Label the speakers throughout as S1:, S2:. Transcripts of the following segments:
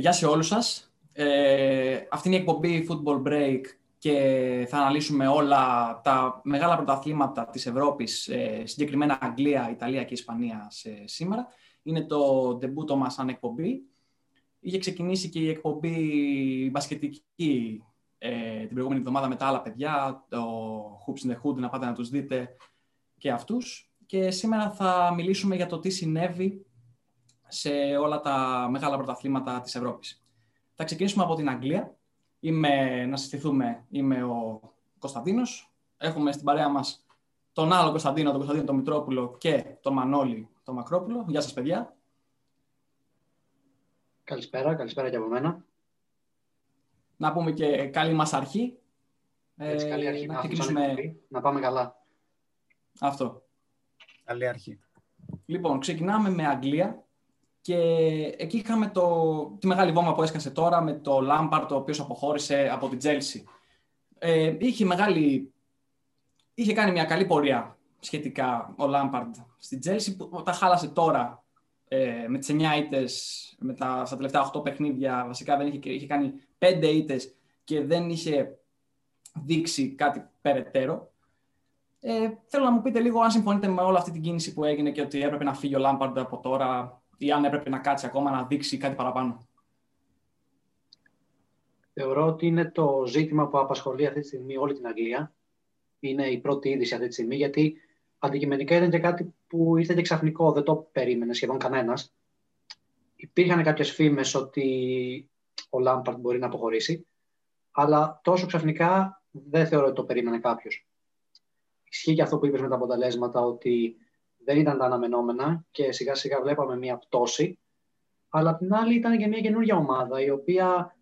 S1: γεια σε όλους σας. Ε, αυτή είναι η εκπομπή Football Break και θα αναλύσουμε όλα τα μεγάλα πρωταθλήματα της Ευρώπης, ε, συγκεκριμένα Αγγλία, Ιταλία και Ισπανία σε, σήμερα. Είναι το ντεμπούτο μας σαν εκπομπή. Είχε ξεκινήσει και η εκπομπή μπασκετική ε, την προηγούμενη εβδομάδα με τα άλλα παιδιά, το Hoops in the Hood, να πάτε να τους δείτε και αυτούς. Και σήμερα θα μιλήσουμε για το τι συνέβη σε όλα τα μεγάλα πρωταθλήματα της Ευρώπης. Θα ξεκινήσουμε από την Αγγλία. Είμαι, να συστηθούμε, είμαι ο Κωνσταντίνος. Έχουμε στην παρέα μας τον άλλο Κωνσταντίνο, τον Κωνσταντίνο τον Μητρόπουλο και τον Μανώλη τον Μακρόπουλο. Γεια σας παιδιά.
S2: Καλησπέρα, καλησπέρα και από μένα.
S1: Να πούμε και καλή μας αρχή.
S2: Έτσι, καλή αρχή. Να, να, να πάμε καλά.
S1: Αυτό.
S3: Καλή αρχή.
S1: Λοιπόν, ξεκινάμε με Αγγλία. Και εκεί είχαμε το, τη μεγάλη βόμβα που έσκασε τώρα με το Λάμπαρντ, ο οποίος αποχώρησε από την Τσέλσι. Ε, είχε, μεγάλη, είχε κάνει μια καλή πορεία σχετικά ο Λάμπαρντ στην Τσέλσι, που τα χάλασε τώρα ε, με τις 9 ήττες με τα, στα τελευταία 8 παιχνίδια. Βασικά δεν είχε, είχε κάνει 5 ήττες και δεν είχε δείξει κάτι περαιτέρω. Ε, θέλω να μου πείτε λίγο αν συμφωνείτε με όλη αυτή την κίνηση που έγινε και ότι έπρεπε να φύγει ο Λάμπαρντ από τώρα ή αν έπρεπε να κάτσει ακόμα να δείξει κάτι παραπάνω.
S2: Θεωρώ ότι είναι το ζήτημα που απασχολεί αυτή τη στιγμή όλη την Αγγλία. Είναι η πρώτη είδηση αυτή τη στιγμή, γιατί αντικειμενικά ήταν και κάτι που ήρθε και ξαφνικό, δεν το περίμενε σχεδόν κανένας. Υπήρχαν κάποιες φήμες ότι ο Λάμπαρτ μπορεί να αποχωρήσει, αλλά τόσο ξαφνικά δεν θεωρώ ότι το περίμενε κάποιος. Ισχύει και αυτό που είπες με τα αποτελέσματα, ότι δεν ήταν τα αναμενόμενα και σιγά σιγά βλέπαμε μια πτώση. Αλλά απ' την άλλη ήταν και μια καινούργια ομάδα η οποία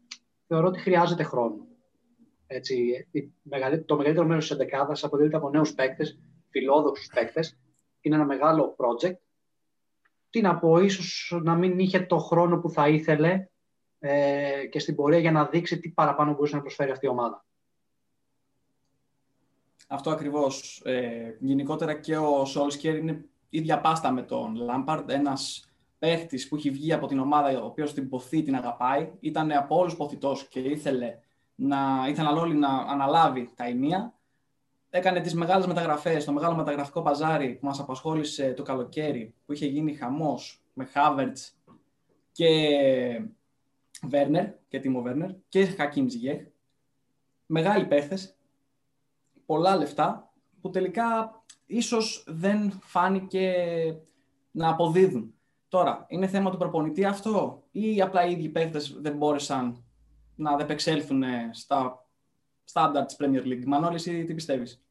S2: θεωρώ ότι χρειάζεται χρόνο. Έτσι, το μεγαλύτερο μέρος της εντεκάδας αποτελείται από νέους παίκτες, φιλόδοξους παίκτες. Είναι ένα μεγάλο project. Τι να πω, ίσως να μην είχε το χρόνο που θα ήθελε ε, και στην πορεία για να δείξει τι παραπάνω μπορούσε να προσφέρει αυτή η ομάδα.
S1: Αυτό ακριβώς. Ε, γενικότερα και ο Σόλσκερ είναι ίδια πάστα με τον Λάμπαρντ, ένας παίχτης που έχει βγει από την ομάδα, ο οποίος την ποθεί, την αγαπάει, ήταν από όλους ποθητός και ήθελε να, ήθελαν όλοι να αναλάβει τα ενία. Έκανε τις μεγάλες μεταγραφές, το μεγάλο μεταγραφικό παζάρι που μας απασχόλησε το καλοκαίρι, που είχε γίνει χαμός με Χάβερτς και Βέρνερ και Τίμο Βέρνερ και Χακίμ Ζιγέχ. Μεγάλοι παίχτες, πολλά λεφτά που τελικά ίσως δεν φάνηκε να αποδίδουν. Τώρα, είναι θέμα του προπονητή αυτό ή απλά οι ίδιοι παίχτες δεν μπόρεσαν να αντεπεξέλθουν στα στάνταρ της Premier League; Μανώλης, εσύ τι πιστεύεις;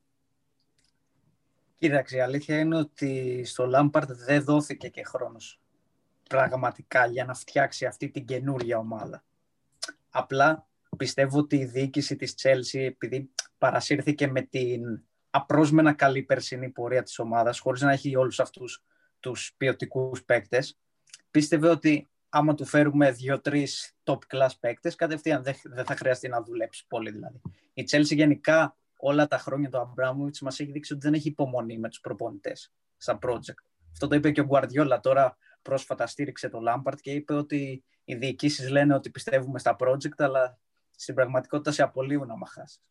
S3: Κοίταξε, η αλήθεια είναι ότι στο Λάμπαρτ δεν δόθηκε και χρόνος πραγματικά για να φτιάξει αυτή την καινούργια ομάδα. Απλά πιστεύω ότι η διοίκηση της Chelsea, επειδή παρασύρθηκε με την απρόσμενα καλή περσινή πορεία της ομάδας, χωρίς να έχει όλους αυτούς τους ποιοτικούς παίκτες. Πίστευε ότι άμα του φέρουμε δύο-τρεις top class παίκτες, κατευθείαν δεν θα χρειαστεί να δουλέψει πολύ δηλαδή. Η Chelsea γενικά όλα τα χρόνια του Αμπράμουιτς μας έχει δείξει ότι δεν έχει υπομονή με τους προπονητές στα project. Αυτό το είπε και ο Γκουαρδιόλα τώρα πρόσφατα στήριξε το Lampard και είπε ότι οι διοικήσεις λένε ότι πιστεύουμε στα project, αλλά στην πραγματικότητα σε απολύουν να χάσεις.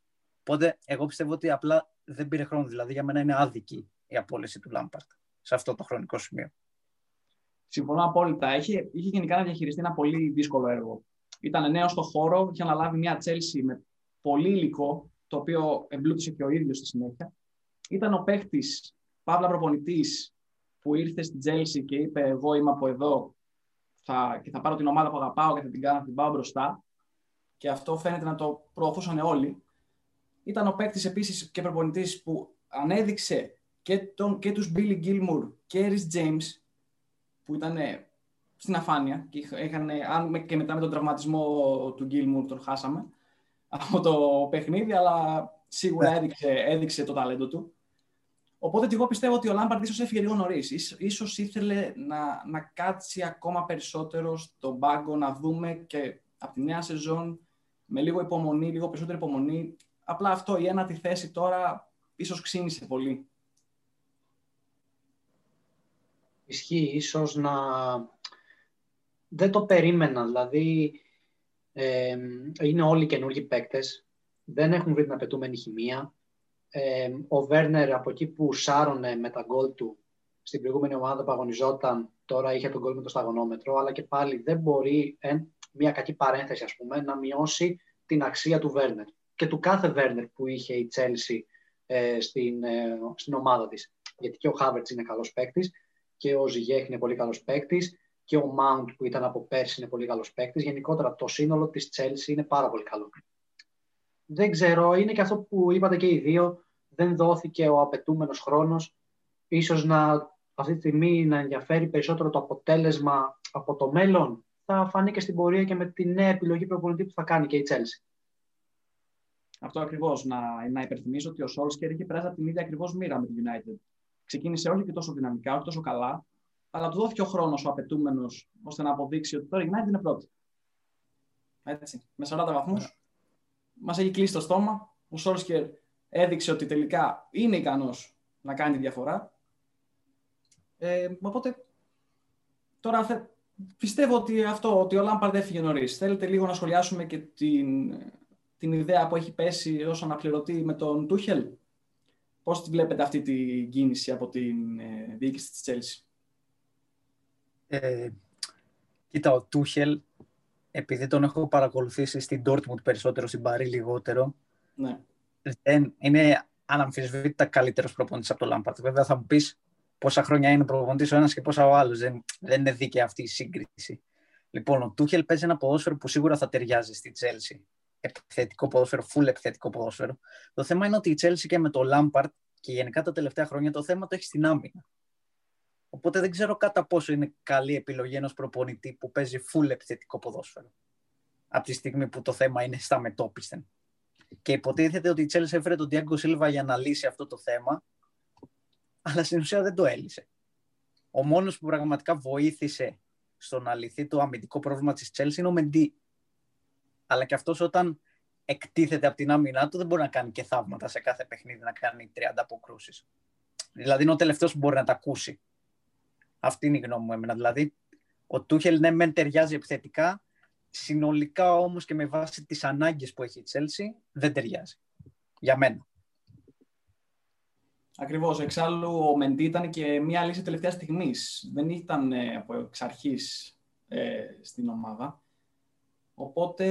S3: Οπότε, εγώ πιστεύω ότι απλά δεν πήρε χρόνο. Δηλαδή, για μένα είναι άδικη η απόλυση του Λάμπαρτ σε αυτό το χρονικό σημείο.
S1: Συμφωνώ απόλυτα. Είχε, είχε γενικά να διαχειριστεί ένα πολύ δύσκολο έργο. Ήταν νέος στο χώρο, είχε αναλάβει μια Chelsea με πολύ υλικό, το οποίο εμπλούτησε και ο ίδιος στη συνέχεια. Ήταν ο παίχτης, παύλα προπονητής, που ήρθε στην Chelsea και είπε: Εγώ είμαι από εδώ θα, και θα πάρω την ομάδα που αγαπάω και θα την κάνω, θα την πάω μπροστά. Και αυτό φαίνεται να το προωθούσαν όλοι. Ήταν ο παίκτης επίσης και προπονητής που ανέδειξε και, τον, και τους Billy Gilmour και Rhys James που ήταν στην αφάνεια και είχαν, αν και μετά με τον τραυματισμό του Gilmour τον χάσαμε από το παιχνίδι, αλλά σίγουρα ναι. έδειξε, έδειξε το ταλέντο του. Οπότε και εγώ πιστεύω ότι ο Λάμπαρντ ίσως έφυγε λίγο νωρίς. σω ήθελε να, να κάτσει ακόμα περισσότερο στον πάγκο, να δούμε και από τη νέα σεζόν με λίγο υπομονή, λίγο περισσότερη υπομονή, Απλά αυτό, η ένατη θέση τώρα ίσως ξύνησε πολύ.
S2: Ισχύει ίσως να... Δεν το περίμενα, δηλαδή Ε, είναι όλοι καινούργοι παίκτες. Δεν έχουν βρει την απαιτούμενη χημεία. Ε, ο Βέρνερ από εκεί που σάρωνε με τα γκολ του στην προηγούμενη ομάδα που αγωνιζόταν, τώρα είχε τον γκολ με το σταγονόμετρο, αλλά και πάλι δεν μπορεί, ε, μια κακή παρένθεση ας πούμε, να μειώσει την αξία του Βέρνερ και του κάθε Βέρνερ που είχε η Τσέλσι ε, στην, ε, στην ομάδα της. Γιατί και ο Χάβερτς είναι καλός παίκτης και ο Ζιγέχ είναι πολύ καλός παίκτης και ο Μάουντ που ήταν από πέρσι είναι πολύ καλός παίκτης. Γενικότερα το σύνολο της Τσέλσι είναι πάρα πολύ καλό. Δεν ξέρω, είναι και αυτό που είπατε και οι δύο, δεν δόθηκε ο απαιτούμενος χρόνος. Ίσως να αυτή τη στιγμή να ενδιαφέρει περισσότερο το αποτέλεσμα από το μέλλον. Θα φανεί και στην πορεία και με τη νέα επιλογή προπονητή που θα κάνει και η Τσέλσι.
S1: Αυτό ακριβώς. Να, να υπενθυμίσω ότι ο Σόλσκερ είχε περάσει από την ίδια ακριβώς μοίρα με την United. Ξεκίνησε όχι και τόσο δυναμικά, όχι τόσο καλά, αλλά του δόθηκε ο χρόνος ο απαιτούμενος ώστε να αποδείξει ότι τώρα η United είναι πρώτη. Έτσι, με 40 βαθμούς. Yeah. Μας έχει κλείσει το στόμα. Ο Σόλσκερ έδειξε ότι τελικά είναι ικανός να κάνει τη διαφορά. Ε, οπότε τώρα θε, πιστεύω ότι αυτό, ότι ο Λάμπαρντ έφυγε νωρίς. Θέλετε λίγο να σχολιάσουμε και την, την ιδέα που έχει πέσει ως αναπληρωτή με τον Τούχελ; Πώς τη βλέπετε αυτή την κίνηση από την ε, διοίκηση της Chelsea;
S3: Ε, κοίτα, ο Τούχελ, επειδή τον έχω παρακολουθήσει στην Dortmund περισσότερο, στην Παρή λιγότερο,
S1: ναι.
S3: δεν, είναι αναμφισβήτητα καλύτερος προπονητής από τον Λάμπαρτ. Βέβαια θα μου πεις πόσα χρόνια είναι προπονητής ο ένας και πόσα ο άλλος. Δεν, δεν είναι δίκαια αυτή η σύγκριση. Λοιπόν, ο Τούχελ παίζει ένα ποδόσφαιρο που σίγουρα θα ταιριάζει στη Chelsea επιθετικό ποδόσφαιρο, full επιθετικό ποδόσφαιρο. Το θέμα είναι ότι η Chelsea και με το Lampard και γενικά τα τελευταία χρόνια το θέμα το έχει στην άμυνα. Οπότε δεν ξέρω κατά πόσο είναι καλή επιλογή ενός προπονητή που παίζει full επιθετικό ποδόσφαιρο. Από τη στιγμή που το θέμα είναι στα μετόπισθεν. Και υποτίθεται ότι η Chelsea έφερε τον Diego Silva για να λύσει αυτό το θέμα, αλλά στην ουσία δεν το έλυσε. Ο μόνος που πραγματικά βοήθησε στο να λυθεί το αμυντικό πρόβλημα της Chelsea είναι ο Μεντί αλλά και αυτός όταν εκτίθεται από την άμυνά του δεν μπορεί να κάνει και θαύματα σε κάθε παιχνίδι, να κάνει 30 αποκρούσεις. Δηλαδή είναι ο τελευταίος που μπορεί να τα ακούσει. Αυτή είναι η γνώμη μου εμένα. Δηλαδή, ο Τούχελ ναι, μεν ταιριάζει επιθετικά, συνολικά όμως και με βάση τις ανάγκες που έχει η Τσέλσι, δεν ταιριάζει. Για μένα.
S1: Ακριβώς. Εξάλλου, ο Μεντή ήταν και μία λύση τελευταία στιγμής. Δεν ήταν ε, από εξ αρχής ε, στην ομάδα. Οπότε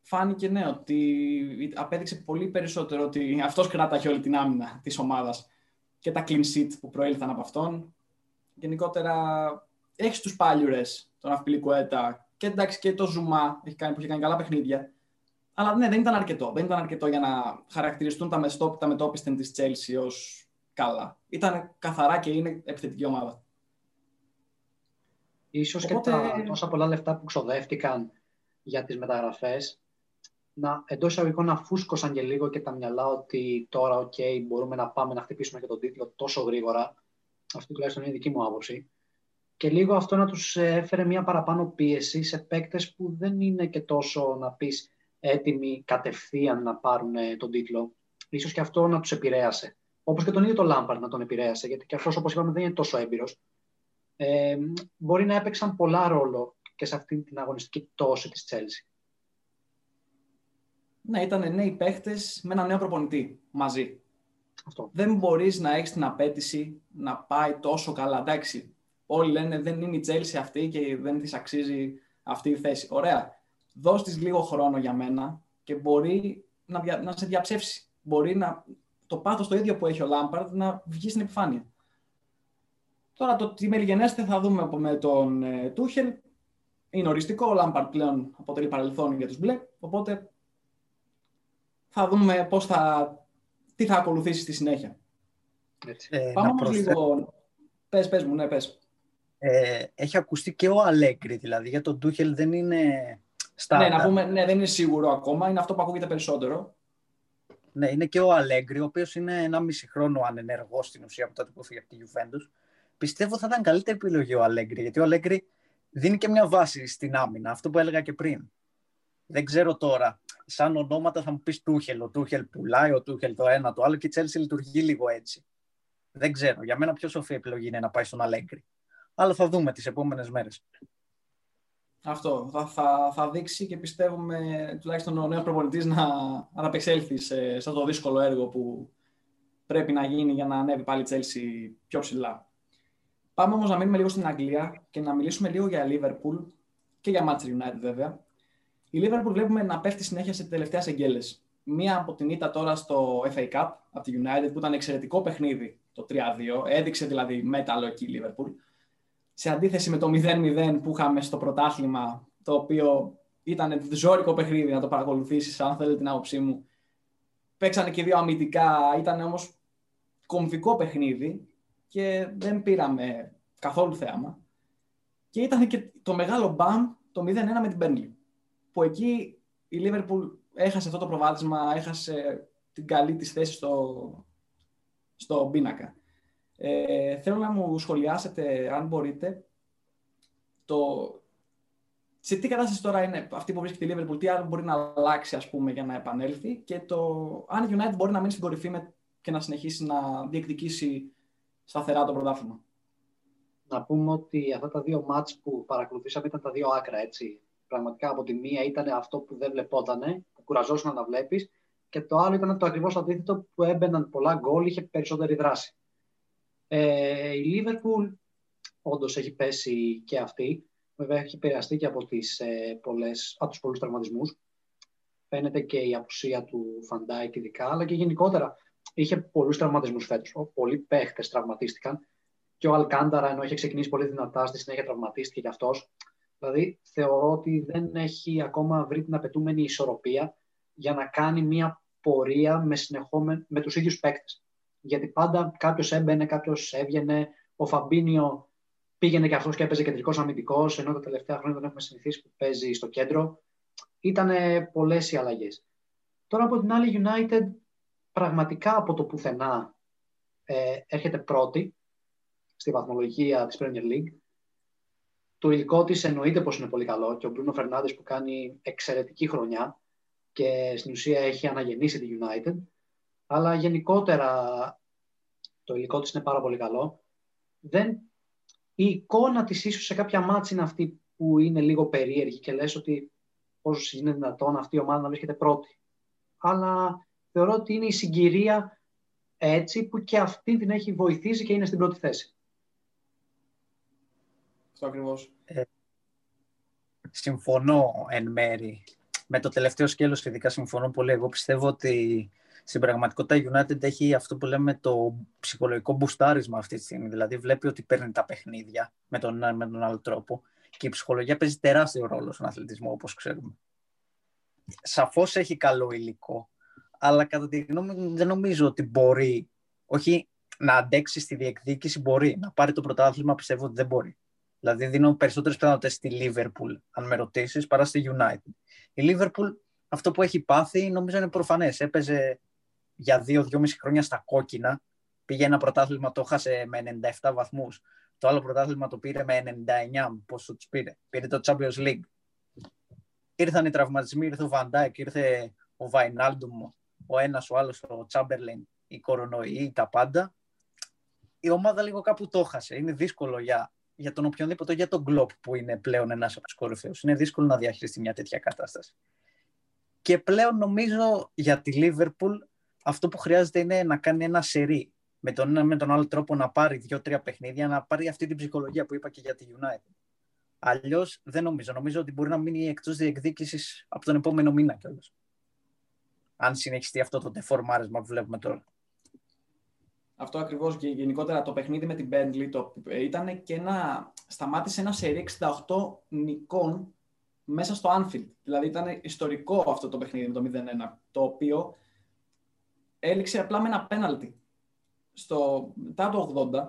S1: φάνηκε ναι ότι απέδειξε πολύ περισσότερο ότι αυτός κράταγε όλη την άμυνα της ομάδας και τα clean sheet που προήλθαν από αυτόν. Γενικότερα έχεις τους πάλιουρες, τον Αυπιλικουέτα και εντάξει και το Ζουμά έχει κάνει, που έχει κάνει καλά παιχνίδια. Αλλά ναι, δεν ήταν αρκετό. Δεν ήταν αρκετό για να χαρακτηριστούν τα, μεστόπ, τα μετόπιστεν της Chelsea ως καλά. Ήταν καθαρά και είναι επιθετική ομάδα.
S2: Ίσως Οπότε... και τα τόσα πολλά λεφτά που ξοδεύτηκαν για τις μεταγραφές να, εντός εισαγωγικών να φούσκωσαν και λίγο και τα μυαλά ότι τώρα ok, okay, μπορούμε να πάμε να χτυπήσουμε και τον τίτλο τόσο γρήγορα. Αυτή τουλάχιστον είναι η δική μου άποψη. Και λίγο αυτό να τους έφερε μια παραπάνω πίεση σε παίκτες που δεν είναι και τόσο να πεις έτοιμοι κατευθείαν να πάρουν τον τίτλο. Ίσως και αυτό να τους επηρέασε. Όπως και τον ίδιο τον Λάμπαρντ να τον επηρέασε, γιατί και αυτός όπως είπαμε δεν είναι τόσο έμπειρος. Ε, μπορεί να έπαιξαν πολλά ρόλο και σε αυτή την αγωνιστική πτώση της Chelsea.
S1: Ναι, ήταν νέοι παίχτες με ένα νέο προπονητή μαζί. Αυτό. Δεν μπορείς να έχεις την απέτηση να πάει τόσο καλά. Εντάξει, όλοι λένε δεν είναι η Chelsea αυτή και δεν της αξίζει αυτή η θέση. Ωραία. Δώσ' της λίγο χρόνο για μένα και μπορεί να, να σε διαψεύσει. Μπορεί να, το πάθος το ίδιο που έχει ο Λάμπαρντ να βγει στην επιφάνεια. Τώρα το τι μελγενέστε θα δούμε με τον ε, Τούχελ είναι οριστικό. Ο Λάμπαρτ πλέον αποτελεί παρελθόν για τους μπλε. Οπότε θα δούμε πώς θα, τι θα ακολουθήσει στη συνέχεια. Ε, Πάμε όμως λίγο... Πες, πες μου, ναι, πες.
S3: Ε, έχει ακουστεί και ο Αλέγκρι, δηλαδή για τον Τούχελ δεν είναι
S1: στα... Ναι, να πούμε, ναι, δεν είναι σίγουρο ακόμα, είναι αυτό που ακούγεται περισσότερο.
S3: Ναι, είναι και ο Αλέγκρι, ο οποίος είναι ένα μισή χρόνο ανενεργός στην ουσία από τότε που έφυγε από τη Juventus. Πιστεύω θα ήταν καλύτερη επιλογή ο Αλέγκρι, γιατί ο Αλέγκρι δίνει και μια βάση στην άμυνα, αυτό που έλεγα και πριν. Δεν ξέρω τώρα, σαν ονόματα θα μου πεις Τούχελ, ο Τούχελ πουλάει, ο Τούχελ το ένα, το άλλο και η Τσέλσι λειτουργεί λίγο έτσι. Δεν ξέρω, για μένα πιο σοφή επιλογή είναι να πάει στον Αλέγκρι. Αλλά θα δούμε τις επόμενες μέρες.
S1: Αυτό θα, θα, θα δείξει και πιστεύουμε τουλάχιστον ο νέος προπονητής να ανταπεξέλθει σε, σε αυτό το δύσκολο έργο που πρέπει να γίνει για να ανέβει πάλι η Chelsea πιο ψηλά. Πάμε όμως να μείνουμε λίγο στην Αγγλία και να μιλήσουμε λίγο για Liverpool και για Manchester United βέβαια. Η Liverpool βλέπουμε να πέφτει συνέχεια σε τελευταία εγγέλε. Μία από την ήττα τώρα στο FA Cup από τη United που ήταν εξαιρετικό παιχνίδι το 3-2. Έδειξε δηλαδή μέταλλο εκεί η Liverpool σε αντίθεση με το 0-0 που είχαμε στο πρωτάθλημα, το οποίο ήταν ζώρικο παιχνίδι να το παρακολουθήσεις, αν θέλετε την άποψή μου. Παίξανε και δύο αμυντικά, ήταν όμως κομβικό παιχνίδι και δεν πήραμε καθόλου θέαμα. Και ήταν και το μεγάλο μπαμ το 0-1 με την Burnley. Που εκεί η Liverpool έχασε αυτό το προβάδισμα, έχασε την καλή της θέση στο, στο πίνακα. Ε, θέλω να μου σχολιάσετε, αν μπορείτε, το... σε τι κατάσταση τώρα είναι αυτή που βρίσκεται η Liverpool, τι άλλο μπορεί να αλλάξει ας πούμε, για να επανέλθει και το... αν η United μπορεί να μείνει στην κορυφή με... και να συνεχίσει να διεκδικήσει σταθερά το πρωτάθλημα.
S2: Να πούμε ότι αυτά τα δύο μάτς που παρακολουθήσαμε ήταν τα δύο άκρα, έτσι. Πραγματικά από τη μία ήταν αυτό που δεν βλεπότανε, που κουραζόσουν να βλέπεις, και το άλλο ήταν το ακριβώς αντίθετο που έμπαιναν πολλά γκολ, είχε περισσότερη δράση. Ε, η Λίβερπουλ όντως έχει πέσει και αυτή. Βέβαια έχει επηρεαστεί και από, τις, ε, πολλές, από τους πολλούς τραυματισμούς. Φαίνεται και η απουσία του Φαν Ντάικ ειδικά, αλλά και γενικότερα είχε πολλούς τραυματισμούς φέτος. Πολλοί παίχτες τραυματίστηκαν και ο Αλκάνταρα ενώ είχε ξεκινήσει πολύ δυνατά στη συνέχεια τραυματίστηκε κι αυτός. Δηλαδή θεωρώ ότι δεν έχει ακόμα βρει την απαιτούμενη ισορροπία για να κάνει μια πορεία με, με τους ίδιους παίκτες γιατί πάντα κάποιος έμπαινε, κάποιος έβγαινε. Ο Φαμπίνιο πήγαινε και αυτός και έπαιζε κεντρικός αμυντικός, ενώ τα τελευταία χρόνια δεν έχουμε συνηθίσει που παίζει στο κέντρο. Ήταν πολλές οι αλλαγές. Τώρα από την άλλη, United πραγματικά από το πουθενά ε, έρχεται πρώτη στη βαθμολογία της Premier League. Το υλικό της εννοείται πως είναι πολύ καλό και ο Μπρούνο Φερνάντες που κάνει εξαιρετική χρονιά και στην ουσία έχει αναγεννήσει τη United αλλά γενικότερα το υλικό της είναι πάρα πολύ καλό. Δεν... Η εικόνα της ίσως σε κάποια μάτια είναι αυτή που είναι λίγο περίεργη και λες ότι πώς είναι δυνατόν αυτή η ομάδα να βρίσκεται πρώτη. Αλλά θεωρώ ότι είναι η συγκυρία έτσι που και αυτή την έχει βοηθήσει και είναι στην πρώτη θέση.
S1: Αυτό ακριβώς.
S3: Ε, συμφωνώ εν μέρη. Με το τελευταίο σκέλος ειδικά συμφωνώ πολύ. Εγώ πιστεύω ότι στην πραγματικότητα η United έχει αυτό που λέμε το ψυχολογικό μπουστάρισμα αυτή τη στιγμή. Δηλαδή βλέπει ότι παίρνει τα παιχνίδια με τον, με τον άλλο τρόπο και η ψυχολογία παίζει τεράστιο ρόλο στον αθλητισμό όπως ξέρουμε. Σαφώς έχει καλό υλικό, αλλά κατά τη γνώμη μου δεν νομίζω ότι μπορεί, όχι να αντέξει στη διεκδίκηση μπορεί, να πάρει το πρωτάθλημα πιστεύω ότι δεν μπορεί. Δηλαδή δίνω περισσότερες πιθανότητες στη Liverpool, αν με ρωτήσεις, παρά στη United. Η Liverpool αυτό που έχει πάθει νομίζω είναι προφανές. Έπαιζε για δύο-δυόμιση χρόνια στα κόκκινα. Πήγε ένα πρωτάθλημα, το χάσε με 97 βαθμούς. Το άλλο πρωτάθλημα το πήρε με 99. Πόσο του πήρε. Πήρε το Champions League. Ήρθαν οι τραυματισμοί, ήρθε ο Βαντάικ, ήρθε ο Βαϊνάλντουμ, ο ένας, ο άλλος, ο Τσάμπερλιν, η κορονοϊή, τα πάντα. Η ομάδα λίγο κάπου το χάσε. Είναι δύσκολο για, για τον οποιονδήποτε, για τον Γκλοπ που είναι πλέον ένας από τους κορυφαίους. Είναι δύσκολο να διαχειριστεί μια τέτοια κατάσταση. Και πλέον νομίζω για τη Λίβερπουλ αυτό που χρειάζεται είναι να κάνει ένα σερί με τον ένα με τον άλλο τρόπο να πάρει δύο-τρία παιχνίδια, να πάρει αυτή την ψυχολογία που είπα και για τη United. Αλλιώς δεν νομίζω. Νομίζω ότι μπορεί να μείνει εκτός διεκδίκησης από τον επόμενο μήνα κιόλας. Αν συνεχιστεί αυτό το τεφορμάρισμα που βλέπουμε τώρα.
S1: Αυτό ακριβώς και γενικότερα το παιχνίδι με την Bentley το, ε, ήταν και ένα. Σταμάτησε ένα σερί 68 νικών μέσα στο Anfield. Δηλαδή ήταν ιστορικό αυτό το παιχνίδι με το 0-1. Το οποίο έληξε απλά με ένα πέναλτι στο, μετά το 80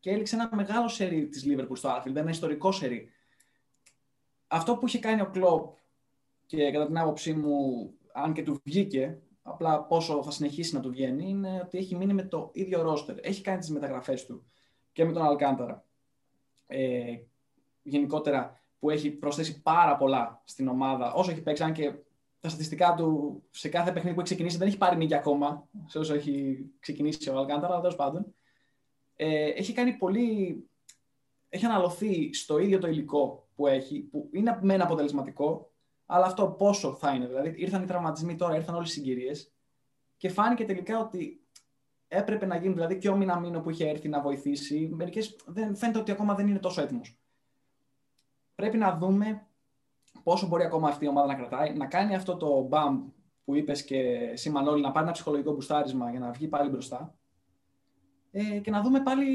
S1: και έληξε ένα μεγάλο σερί της Liverpool στο Anfield, ένα ιστορικό σερί. Αυτό που είχε κάνει ο Κλόπ και κατά την άποψή μου, αν και του βγήκε, απλά πόσο θα συνεχίσει να του βγαίνει, είναι ότι έχει μείνει με το ίδιο ρόστερ. Έχει κάνει τις μεταγραφές του και με τον Αλκάνταρα. Ε, γενικότερα που έχει προσθέσει πάρα πολλά στην ομάδα, όσο έχει παίξει, αν και τα στατιστικά του σε κάθε παιχνίδι που έχει ξεκινήσει δεν έχει πάρει νίκη ακόμα, σε όσο έχει ξεκινήσει ο Αλκάνταρα, αλλά τέλος πάντων. Ε, έχει κάνει πολύ. Έχει αναλωθεί στο ίδιο το υλικό που έχει, που είναι με ένα αποτελεσματικό, αλλά αυτό πόσο θα είναι. Δηλαδή, ήρθαν οι τραυματισμοί τώρα, ήρθαν όλες οι συγκυρίες και φάνηκε τελικά ότι έπρεπε να γίνει. Δηλαδή, και ο Μιναμίνο που είχε έρθει να βοηθήσει, μερικές δεν φαίνεται ότι ακόμα δεν είναι τόσο έτοιμος. Πρέπει να δούμε πόσο μπορεί ακόμα αυτή η ομάδα να κρατάει, να κάνει αυτό το μπαμ που είπες και εσύ Μανώλη, να πάρει ένα ψυχολογικό μπουστάρισμα για να βγει πάλι μπροστά. Ε, και να δούμε πάλι,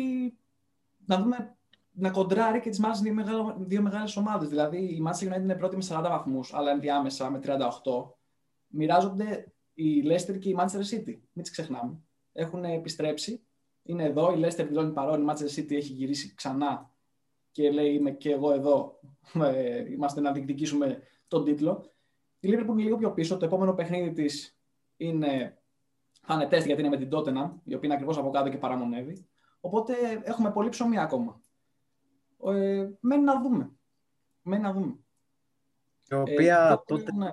S1: να δούμε να κοντράρει και τις μάτσε δύο, μεγάλο, δύο μεγάλες ομάδες. Δηλαδή, η Manchester United είναι πρώτη με 40 βαθμούς, αλλά ενδιάμεσα με 38. Μοιράζονται η Leicester και η Manchester City. Μην τις ξεχνάμε. Έχουν επιστρέψει. Είναι εδώ. Η Leicester δηλώνει παρόν. Η Manchester City έχει γυρίσει ξανά και λέει: Είμαι και εγώ εδώ. Ε, είμαστε να διεκδικήσουμε τον τίτλο. Η Liverpool είναι λίγο πιο πίσω. Το επόμενο παιχνίδι της είναι. Θα είναι τεστ γιατί είναι με την Tottenham, η οποία είναι ακριβώς από κάτω και παραμονεύει. Οπότε έχουμε πολύ ψωμί ακόμα. Ε, μένει να δούμε. Μένει να δούμε.
S3: Η οποία, ε, τότε, ναι.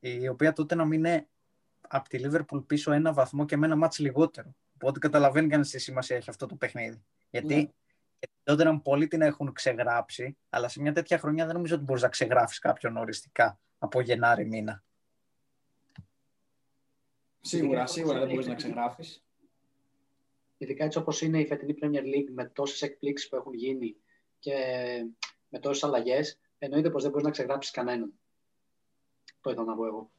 S3: η οποία τότε να μην είναι από τη Λίβερπουλ πίσω ένα βαθμό και με ένα μάτς λιγότερο. Οπότε καταλαβαίνει κανείς τι σημασία έχει αυτό το παιχνίδι. Γιατί ναι. τότε να πολλοί την έχουν ξεγράψει, αλλά σε μια τέτοια χρονιά δεν νομίζω ότι μπορείς να ξεγράφεις κάποιον οριστικά από Γενάρη μήνα.
S1: Σίγουρα, σίγουρα δεν μπορείς να ξεγράφεις
S2: ειδικά έτσι όπως είναι η φετινή Premier League με τόσες εκπλήξεις που έχουν γίνει και με τόσες αλλαγές, εννοείται πως δεν μπορείς να ξεγράψεις κανέναν. Το ήθελα να πω εγώ.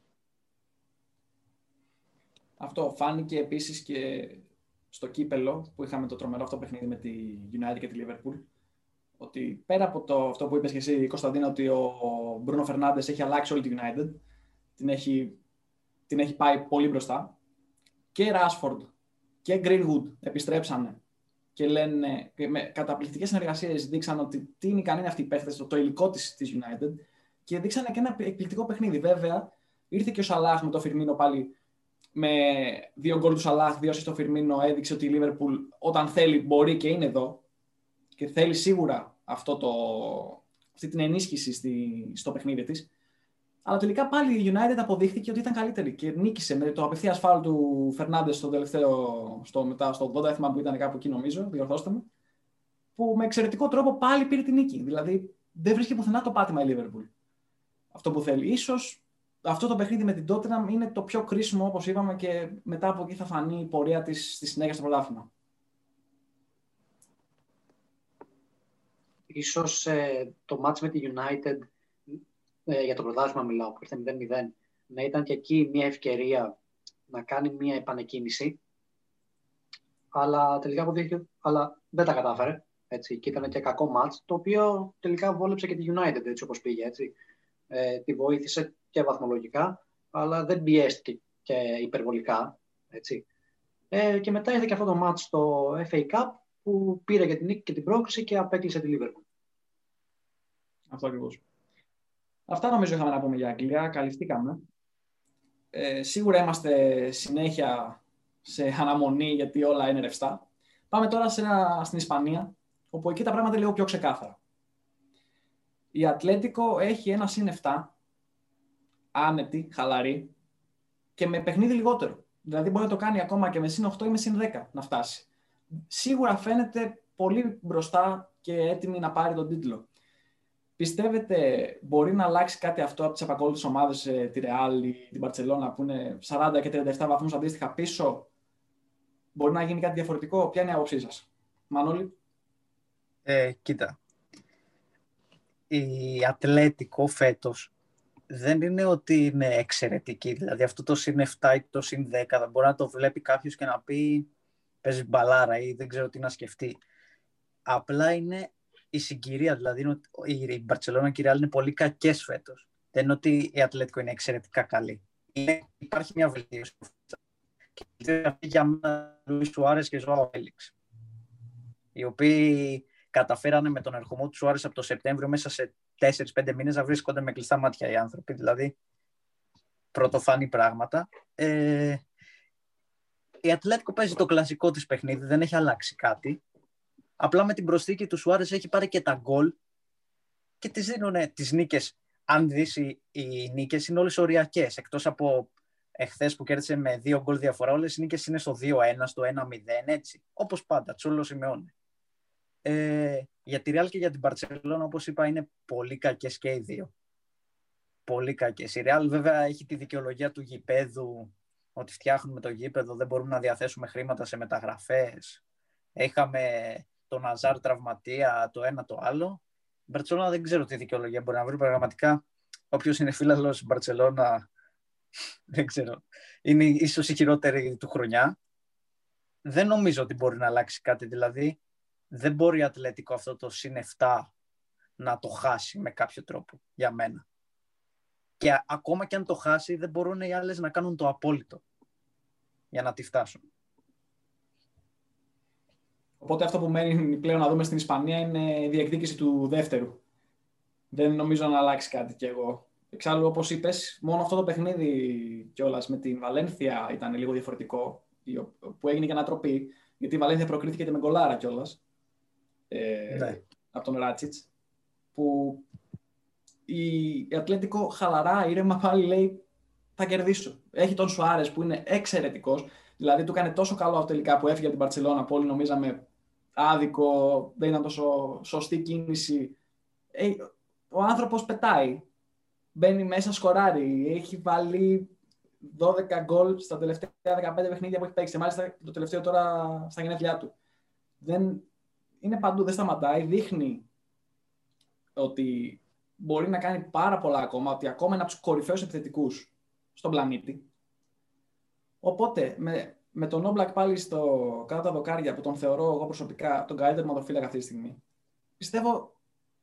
S1: Αυτό φάνηκε επίσης και στο κύπελο που είχαμε το τρομερό αυτό παιχνίδι με τη United και τη Liverpool. Ότι πέρα από το, αυτό που είπες και εσύ, Κωνσταντίνα, ότι ο Μπρούνο Φερνάντες έχει αλλάξει όλη τη United, την έχει, την έχει πάει πολύ μπροστά. Και Rashford και Greenwood επιστρέψανε και λένε και με καταπληκτικές συνεργασίες δείξαν ότι τι είναι ικανή αυτή η παίχτες, το, το υλικό της, της United και δείξανε και ένα εκπληκτικό παιχνίδι. Βέβαια, ήρθε και ο Σαλάχ με το Φιρμίνο πάλι με δύο γκολ του Σαλάχ, δύο στο Φιρμίνο, έδειξε ότι η Liverpool όταν θέλει μπορεί και είναι εδώ και θέλει σίγουρα αυτό το, αυτή την ενίσχυση στη, στο παιχνίδι της. Αλλά τελικά πάλι η United αποδείχθηκε ότι ήταν καλύτερη και νίκησε με το απευθεία φάουλ του Φερνάντες στο τελευταίο, στο, μετά, στο 80, θυμάμαι που ήταν κάπου εκεί νομίζω, διορθώστε με, που με εξαιρετικό τρόπο πάλι πήρε την νίκη. Δηλαδή δεν βρίσκει πουθενά το πάτημα η Liverpool. Αυτό που θέλει. Ίσως αυτό το παιχνίδι με την Tottenham είναι το πιο κρίσιμο όπως είπαμε και μετά από εκεί θα φανεί η πορεία της στη συνέχεια στο πρωτάθλημα.
S2: Ίσως ε, το match με τη United ε, για το πρωτάθλημα μιλάω, που ήρθε 0-0, να ήταν και εκεί μια ευκαιρία να κάνει μια επανεκκίνηση. Αλλά τελικά αποδείχθηκε, αλλά δεν τα κατάφερε. Έτσι, και ήταν και κακό μάτς, το οποίο τελικά βόλεψε και τη United έτσι όπως πήγε. Έτσι. Ε, τη βοήθησε και βαθμολογικά, αλλά δεν πιέστηκε και υπερβολικά. Έτσι. Ε, και μετά ήρθε και αυτό το μάτς στο FA Cup που πήρε για την νίκη και την πρόκληση και απέκλεισε τη Liverpool.
S1: Αυτό ακριβώς. Αυτά νομίζω είχαμε να πούμε για Αγγλία. Καλυφθήκαμε. Ε, σίγουρα είμαστε συνέχεια σε αναμονή γιατί όλα είναι ρευστά. Πάμε τώρα σε ένα, στην Ισπανία, όπου εκεί τα πράγματα είναι λίγο πιο ξεκάθαρα. Η Ατλέτικο έχει ένα συν 7, άνετη, χαλαρή και με παιχνίδι λιγότερο. Δηλαδή μπορεί να το κάνει ακόμα και με συν 8 ή με συν 10 να φτάσει. Σίγουρα φαίνεται πολύ μπροστά και έτοιμη να πάρει τον τίτλο. Πιστεύετε μπορεί να αλλάξει κάτι αυτό από τις επακόλουθε ομάδες, ε, τη Ρεάλ ή την Παρσελώνα, που είναι 40 και 37 βαθμούς αντίστοιχα πίσω; Μπορεί να γίνει κάτι διαφορετικό; Ποια είναι η άποψή σας, Μανώλη.
S3: Ε, κοίτα. Η Ατλέτικο φέτος δεν είναι ότι είναι εξαιρετική. Δηλαδή αυτό το συν 7 ή το συν 10 δεν μπορεί να το βλέπει κάποιος και να πει παίζει μπαλάρα ή δεν ξέρω τι να σκεφτεί. Απλά είναι η συγκυρία. Δηλαδή, η Μπαρσελόνα και η Ρεάλ είναι πολύ κακές φέτος. Δεν είναι ότι η Ατλέτικο είναι εξαιρετικά καλή. Είναι, υπάρχει μια βελτίωση. Και αυτή για μένα Λουίς Σουάρες και Ζωάο Έλιξ. Οι οποίοι καταφέρανε με τον ερχομό του Σουάρες από το Σεπτέμβριο μέσα σε 4-5 μήνες να βρίσκονται με κλειστά μάτια οι άνθρωποι. Δηλαδή, πρωτοφανή πράγματα. Ε, η Ατλέτικο παίζει το κλασικό της παιχνίδι, δεν έχει αλλάξει κάτι. Απλά με την προσθήκη του Σουάρες έχει πάρει και τα γκολ και τις δίνουν τις νίκες. Αν δεις οι, οι νίκες είναι όλες οριακές. Εκτός από εχθές που κέρδισε με δύο γκολ διαφορά, όλες οι νίκες είναι στο 2-1, στο 1-0, έτσι. Όπως πάντα, τσούλο σημειώνει. Ε, Για τη Real και για την Barcelona, όπως είπα, είναι πολύ κακές και οι δύο. Πολύ κακές. Η Real βέβαια έχει τη δικαιολογία του γηπέδου, ότι φτιάχνουμε το γήπεδο, δεν μπορούμε να διαθέσουμε χρήματα σε μεταγραφές. Έχαμε τον Αζάρ τραυματία, το ένα το άλλο. Η Μπαρτσελώνα δεν ξέρω τι δικαιολογία μπορεί να βρει. Πραγματικά, όποιος είναι φίλαθλο τη Μπαρτσελώνα, δεν ξέρω. Είναι ίσως η χειρότερη του χρονιά. Δεν νομίζω ότι μπορεί να αλλάξει κάτι. Δηλαδή, δεν μπορεί Ατλέτικο αυτό το συν 7 να το χάσει με κάποιο τρόπο για μένα. Και ακόμα και αν το χάσει, δεν μπορούν οι άλλες να κάνουν το απόλυτο για να τη φτάσουν.
S1: Οπότε αυτό που μένει πλέον να δούμε στην Ισπανία είναι η διεκδίκηση του δεύτερου. Δεν νομίζω να αλλάξει κάτι κι εγώ. Εξάλλου, όπως είπες, μόνο αυτό το παιχνίδι κιόλας με την Βαλένθια ήταν λίγο διαφορετικό, που έγινε και ανατροπή, γιατί η Βαλένθια προκρίθηκε και με γκολάρα κιόλας ε, ναι. από τον Ράτσιτς. Που η Ατλέτικο χαλαρά, ήρεμα πάλι λέει θα κερδίσω. Έχει τον Σουάρες που είναι εξαιρετικός. Δηλαδή του έκανε τόσο καλό τελικά που έφυγε από την Παρσελώνα που όλοι νομίζαμε άδικο, δεν ήταν τόσο σωστή κίνηση. Ε, ο άνθρωπος πετάει. Μπαίνει μέσα, σκοράρει. Έχει βάλει 12 γκολ στα τελευταία 15 παιχνίδια που έχει παίξει. Μάλιστα το τελευταίο τώρα στα γενέθλιά του. Δεν, είναι παντού, δεν σταματάει. Δείχνει ότι μπορεί να κάνει πάρα πολλά ακόμα, ότι ακόμα είναι από τους κορυφαίους επιθετικούς στον πλανήτη. Οπότε, με, με τον Όμπλακ πάλι στο κάτω τα δοκάρια που τον θεωρώ εγώ προσωπικά τον καλύτερο μαδοφύλακα αυτή τη στιγμή, πιστεύω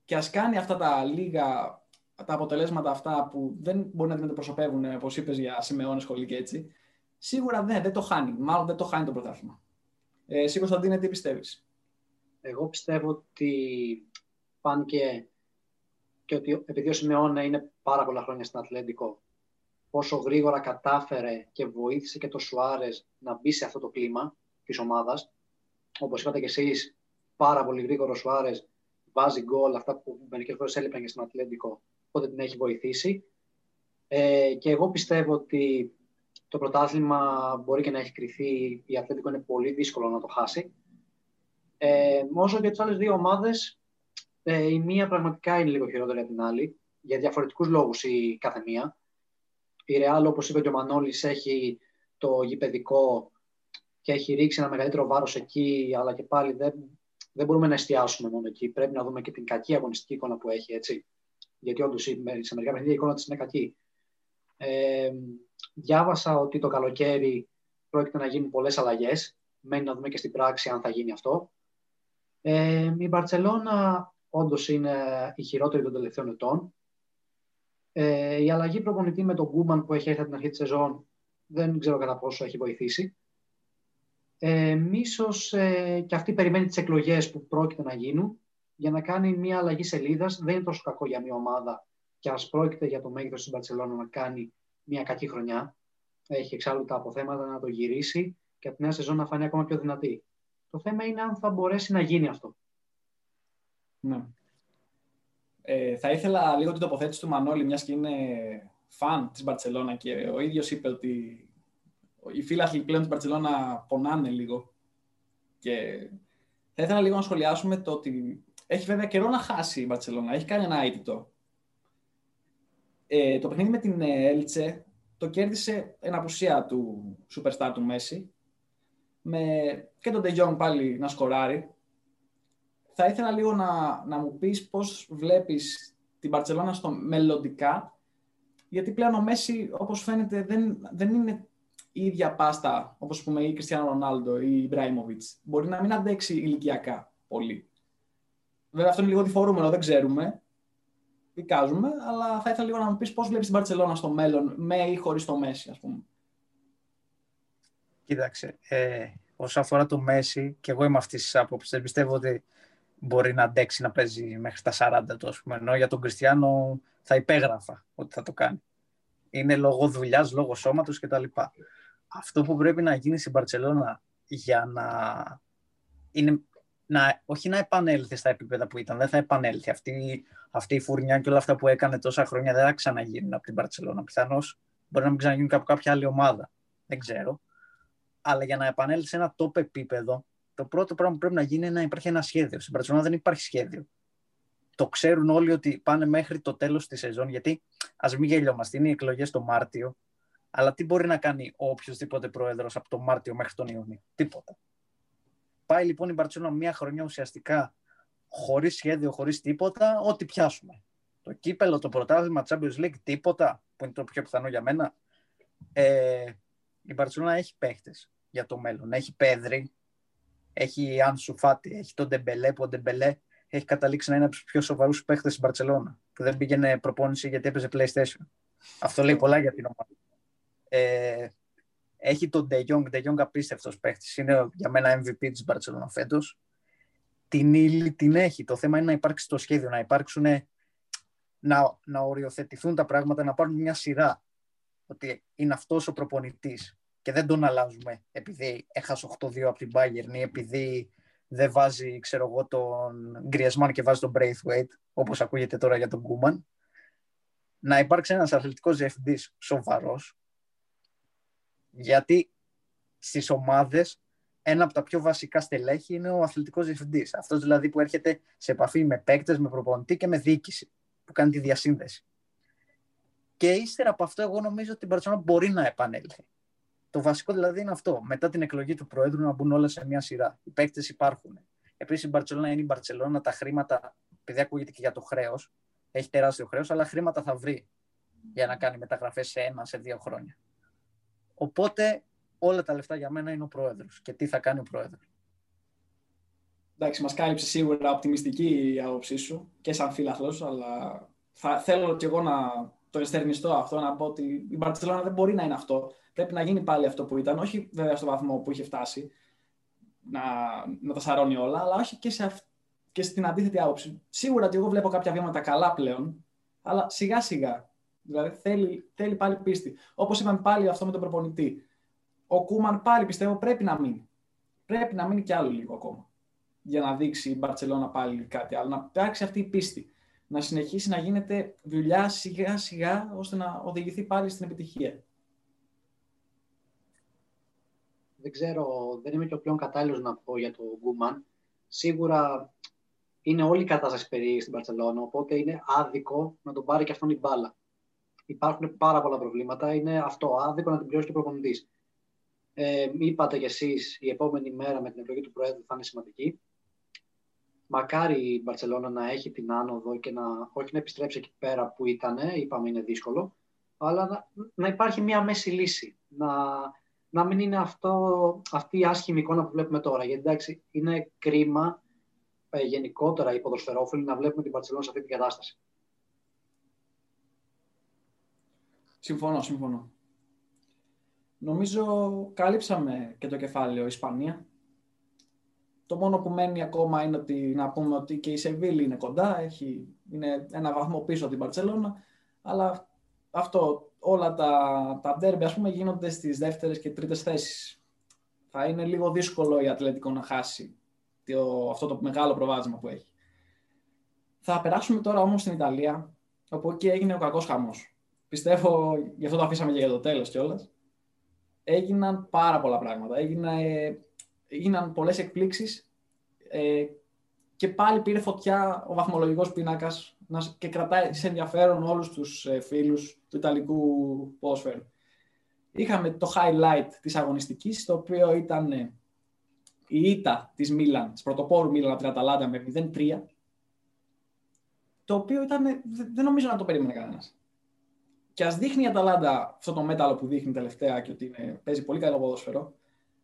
S1: και ας κάνει αυτά τα λίγα τα αποτελέσματα αυτά που δεν μπορεί να την αντιπροσωπεύουν, όπως είπες, για Σιμεώνε, σχολή και έτσι, σίγουρα δεν, δεν το χάνει. Μάλλον δεν το χάνει το πρωτάθλημα. Ε, εσύ, Κωνσταντίνε, τι πιστεύεις;
S2: Εγώ πιστεύω ότι πάνε και, και ότι επειδή ο Σιμεώνε είναι πάρα πολλά χρόνια στην Ατλέντικο πόσο γρήγορα κατάφερε και βοήθησε και το Σουάρες να μπει σε αυτό το κλίμα της ομάδας. Όπως είπατε και εσείς, πάρα πολύ γρήγορο ο Σουάρες βάζει γκολ, αυτά που μερικές φορές έλειπαν και στον Ατλέντικο, οπότε την έχει βοηθήσει. Ε, και εγώ πιστεύω ότι το πρωτάθλημα μπορεί και να έχει κρυθεί. Η Ατλέντικο είναι πολύ δύσκολο να το χάσει. Ε, όσο για τις άλλες δύο ομάδες, ε, η μία πραγματικά είναι λίγο χειρότερη από την άλλη, για διαφορετικούς λόγους η κάθε μία. Η Real, όπως είπε και ο Μανώλης, έχει το γηπαιδικό και έχει ρίξει ένα μεγαλύτερο βάρος εκεί, αλλά και πάλι δεν, δεν μπορούμε να εστιάσουμε μόνο εκεί. Πρέπει να δούμε και την κακή αγωνιστική εικόνα που έχει, έτσι. Γιατί όντως σε μερικά παιχνίδια η εικόνα της είναι κακή. Ε, διάβασα ότι το καλοκαίρι πρόκειται να γίνουν πολλές αλλαγές. Μένει να δούμε και στην πράξη αν θα γίνει αυτό. Ε, η Μπαρσελόνα όντως είναι η χειρότερη των τελευταίων ετών. Ε, η αλλαγή προπονητή με τον Κούμαν που έχει έρθει από την αρχή της σεζόν δεν ξέρω κατά πόσο έχει βοηθήσει. Ε, μίσος ε, και αυτή περιμένει τις εκλογές που πρόκειται να γίνουν για να κάνει μια αλλαγή σελίδας. Δεν είναι τόσο κακό για μια ομάδα και ας πρόκειται για το μέγεθος της Μπαρσελόνα να κάνει μια κακή χρονιά. Έχει εξάλλου τα αποθέματα να το γυρίσει και από τη νέα σεζόν να φανεί ακόμα πιο δυνατή. Το θέμα είναι αν θα μπορέσει να γίνει αυτό.
S1: Ναι. Ε, θα ήθελα λίγο την τοποθέτηση του Μανώλη, μιας και είναι φαν της Μπαρσελόνα και ο ίδιος είπε ότι οι φίλαθλοι πλέον της Μπαρσελόνα πονάνε λίγο. Και θα ήθελα λίγο να σχολιάσουμε το ότι έχει βέβαια καιρό να χάσει η Μπαρσελόνα. Έχει κάνει ένα αίτητο. Ε, το παιχνίδι με την Έλτσε το κέρδισε εν απουσία του superstar του Μέση. Με και τον Ντεγιόν πάλι να σκοράρει θα ήθελα λίγο να, να μου πεις πώς βλέπεις την Μπαρτσελώνα στο μελλοντικά, γιατί πλέον ο Μέση, όπως φαίνεται, δεν, δεν είναι η ίδια πάστα, όπως πούμε η Κριστιανό Ρονάλντο ή η Μπράιμοβιτς. Μπορεί να μην αντέξει ηλικιακά πολύ. Βέβαια αυτό είναι λίγο διφορούμενο, δεν ξέρουμε. Δικάζουμε, αλλά θα ήθελα λίγο να μου πεις πώς βλέπεις την Μπαρτσελώνα στο μέλλον, με ή χωρίς το Μέση, ας πούμε.
S3: Κοίταξε, ε, όσο αφορά το Μέση, και εγώ είμαι αυτής της άποψης. Πιστεύω ότι μπορεί να αντέξει να παίζει μέχρι τα 40 του, πούμε. Ενώ για τον Κριστιανό θα υπέγραφα ότι θα το κάνει. Είναι λόγω δουλειάς, λόγω σώματος κτλ. Αυτό που πρέπει να γίνει στην Παρσελώνα για να, είναι, να όχι να επανέλθει στα επίπεδα που ήταν, δεν θα επανέλθει. Αυτή, αυτή η φουρνιά και όλα αυτά που έκανε τόσα χρόνια δεν θα ξαναγίνουν από την Παρσελώνα. Πιθανώς μπορεί να μην ξαναγίνουν από κάποια άλλη ομάδα. Δεν ξέρω. Αλλά για να επανέλθει σε ένα top επίπεδο το πρώτο πράγμα που πρέπει να γίνει είναι να υπάρχει ένα σχέδιο. Στην Μπαρσελόνα δεν υπάρχει σχέδιο. Το ξέρουν όλοι ότι πάνε μέχρι το τέλος της σεζόν, γιατί ας μην γελιόμαστε, είναι οι εκλογές το Μάρτιο. Αλλά τι μπορεί να κάνει ο οποιοδήποτε πρόεδρος από τον Μάρτιο μέχρι τον Ιούνιο; Τίποτα. Πάει λοιπόν η Μπαρσελόνα μία χρονιά ουσιαστικά χωρίς σχέδιο, χωρίς τίποτα, ό,τι πιάσουμε. Το κύπελο, το πρωτάθλημα, Champions League, τίποτα, που είναι το πιο πιθανό για μένα. Ε, η Μπαρσελόνα έχει παίχτες για το μέλλον. Έχει Πέδρι, έχει Άνσου Φάτι, έχει τον Ντεμπελέ, που ο Ντεμπελέ έχει καταλήξει να είναι από τους πιο σοβαρούς παίχτες στην Μπαρσελόνα, που δεν πήγαινε προπόνηση γιατί έπαιζε PlayStation. Αυτό λέει πολλά για την ομάδα. Ε, έχει τον De Jong, De Jong απίστευτος παίχτη. Είναι για μένα MVP της Μπαρσελόνα φέτος. Την ύλη την έχει. Το θέμα είναι να υπάρξει το σχέδιο, να υπάρξουν. Να, να οριοθετηθούν τα πράγματα, να πάρουν μια σειρά. Ότι είναι αυτός ο προπονητής και δεν τον αλλάζουμε επειδή έχασε 8-2 από την Bayern ή επειδή δεν βάζει, ξέρω εγώ, τον Griezmann και βάζει τον Braithwaite, όπως ακούγεται τώρα για τον Κούμαν. Να υπάρξει ένας αθλητικός διευθυντής σοβαρός, γιατί στις ομάδες ένα από τα πιο βασικά στελέχη είναι ο αθλητικός διευθυντής. Αυτός δηλαδή που έρχεται σε επαφή με παίκτες, με προπονητή και με διοίκηση, που κάνει τη διασύνδεση. Και ύστερα από αυτό εγώ νομίζω ότι η Μπαρτσόνα μπορεί να επανέλθει. Το βασικό δηλαδή είναι αυτό. Μετά την εκλογή του Προέδρου να μπουν όλα σε μια σειρά. Οι παίκτες υπάρχουν. Επίσης η Μπαρσελόνα είναι η Μπαρσελόνα. Τα χρήματα, επειδή ακούγεται και για το χρέος, έχει τεράστιο χρέος, αλλά χρήματα θα βρει για να κάνει μεταγραφές σε ένα, σε δύο χρόνια. Οπότε όλα τα λεφτά για μένα είναι ο Πρόεδρος. Και τι θα κάνει ο Πρόεδρος.
S1: Εντάξει, μας κάλυψε σίγουρα οπτιμιστική η άποψή σου και σαν φίλαθλος, αλλά θα θέλω κι εγώ να το εστερνιστώ αυτό, να πω ότι η Μπαρσελόνα δεν μπορεί να είναι αυτό πρέπει να γίνει πάλι αυτό που ήταν. Όχι βέβαια στο βαθμό που είχε φτάσει να, να τα σαρώνει όλα, αλλά όχι και, σε και στην αντίθετη άποψη. Σίγουρα ότι εγώ βλέπω κάποια βήματα καλά πλέον, αλλά σιγά σιγά. Δηλαδή θέλει, θέλει πάλι πίστη. Όπως είπαμε πάλι αυτό με τον προπονητή. Ο Κούμαν πάλι πιστεύω πρέπει να μείνει. Πρέπει να μείνει κι άλλο λίγο ακόμα. Για να δείξει η Μπαρσελόνα πάλι κάτι άλλο. Να υπάρξει αυτή η πίστη. Να συνεχίσει να γίνεται δουλειά σιγά σιγά ώστε να οδηγηθεί πάλι στην επιτυχία
S2: δεν ξέρω, δεν είμαι και ο πλέον κατάλληλος να πω για τον Γκούμαν. Σίγουρα είναι όλη η κατάσταση περίεργη στην Παρσελόνα, οπότε είναι άδικο να τον πάρει και αυτόν η μπάλα. Υπάρχουν πάρα πολλά προβλήματα. Είναι αυτό, άδικο να την πληρώσει και ο προπονητής. Ε, είπατε κι εσείς, η επόμενη μέρα με την εκλογή του Προέδρου θα είναι σημαντική. Μακάρι η Μπαρσελόνα να έχει την άνοδο και να όχι να επιστρέψει εκεί πέρα που ήταν, είπαμε είναι δύσκολο, αλλά να, να υπάρχει μια μέση λύση. Να, να μην είναι αυτό, αυτή η άσχημη εικόνα που βλέπουμε τώρα. Γιατί εντάξει, είναι κρίμα ε, γενικότερα οι ποδοσφαιρόφιλοι να βλέπουμε την Παρσελόνα σε αυτή την κατάσταση.
S1: Συμφωνώ, συμφωνώ. Νομίζω κάλυψαμε και το κεφάλαιο Ισπανία. Το μόνο που μένει ακόμα είναι ότι, να πούμε ότι και η Σεβίλη είναι κοντά, έχει, είναι ένα βαθμό πίσω από την Παρσελόνα, αλλά αυτό όλα τα, τα ντέρμπι, ας πούμε, γίνονται στις δεύτερες και τρίτες θέσεις. Θα είναι λίγο δύσκολο η Ατλέτικο να χάσει το, αυτό το μεγάλο προβάδισμα που έχει. Θα περάσουμε τώρα όμως στην Ιταλία, όπου εκεί έγινε ο κακός χαμός. Πιστεύω, γι' αυτό το αφήσαμε και για το τέλος κιόλας. Έγιναν πάρα πολλά πράγματα. Έγιναν, ε, έγιναν πολλές εκπλήξεις ε, και πάλι πήρε φωτιά ο βαθμολογικός πίνακας και κρατάει σε ενδιαφέρον όλους τους ε, φίλους του Ιταλικού ποδοσφαίρου. Είχαμε το highlight της αγωνιστικής, το οποίο ήταν ε, η ήττα της Μίλαν, της πρωτοπόρου Μίλαν από την Αταλάντα με 0-3, το οποίο ήταν, δεν νομίζω να το περίμενε κανένας. Και ας δείχνει η Αταλάντα αυτό το μέταλλο που δείχνει τελευταία και ότι είναι, παίζει πολύ καλό ποδόσφαιρο,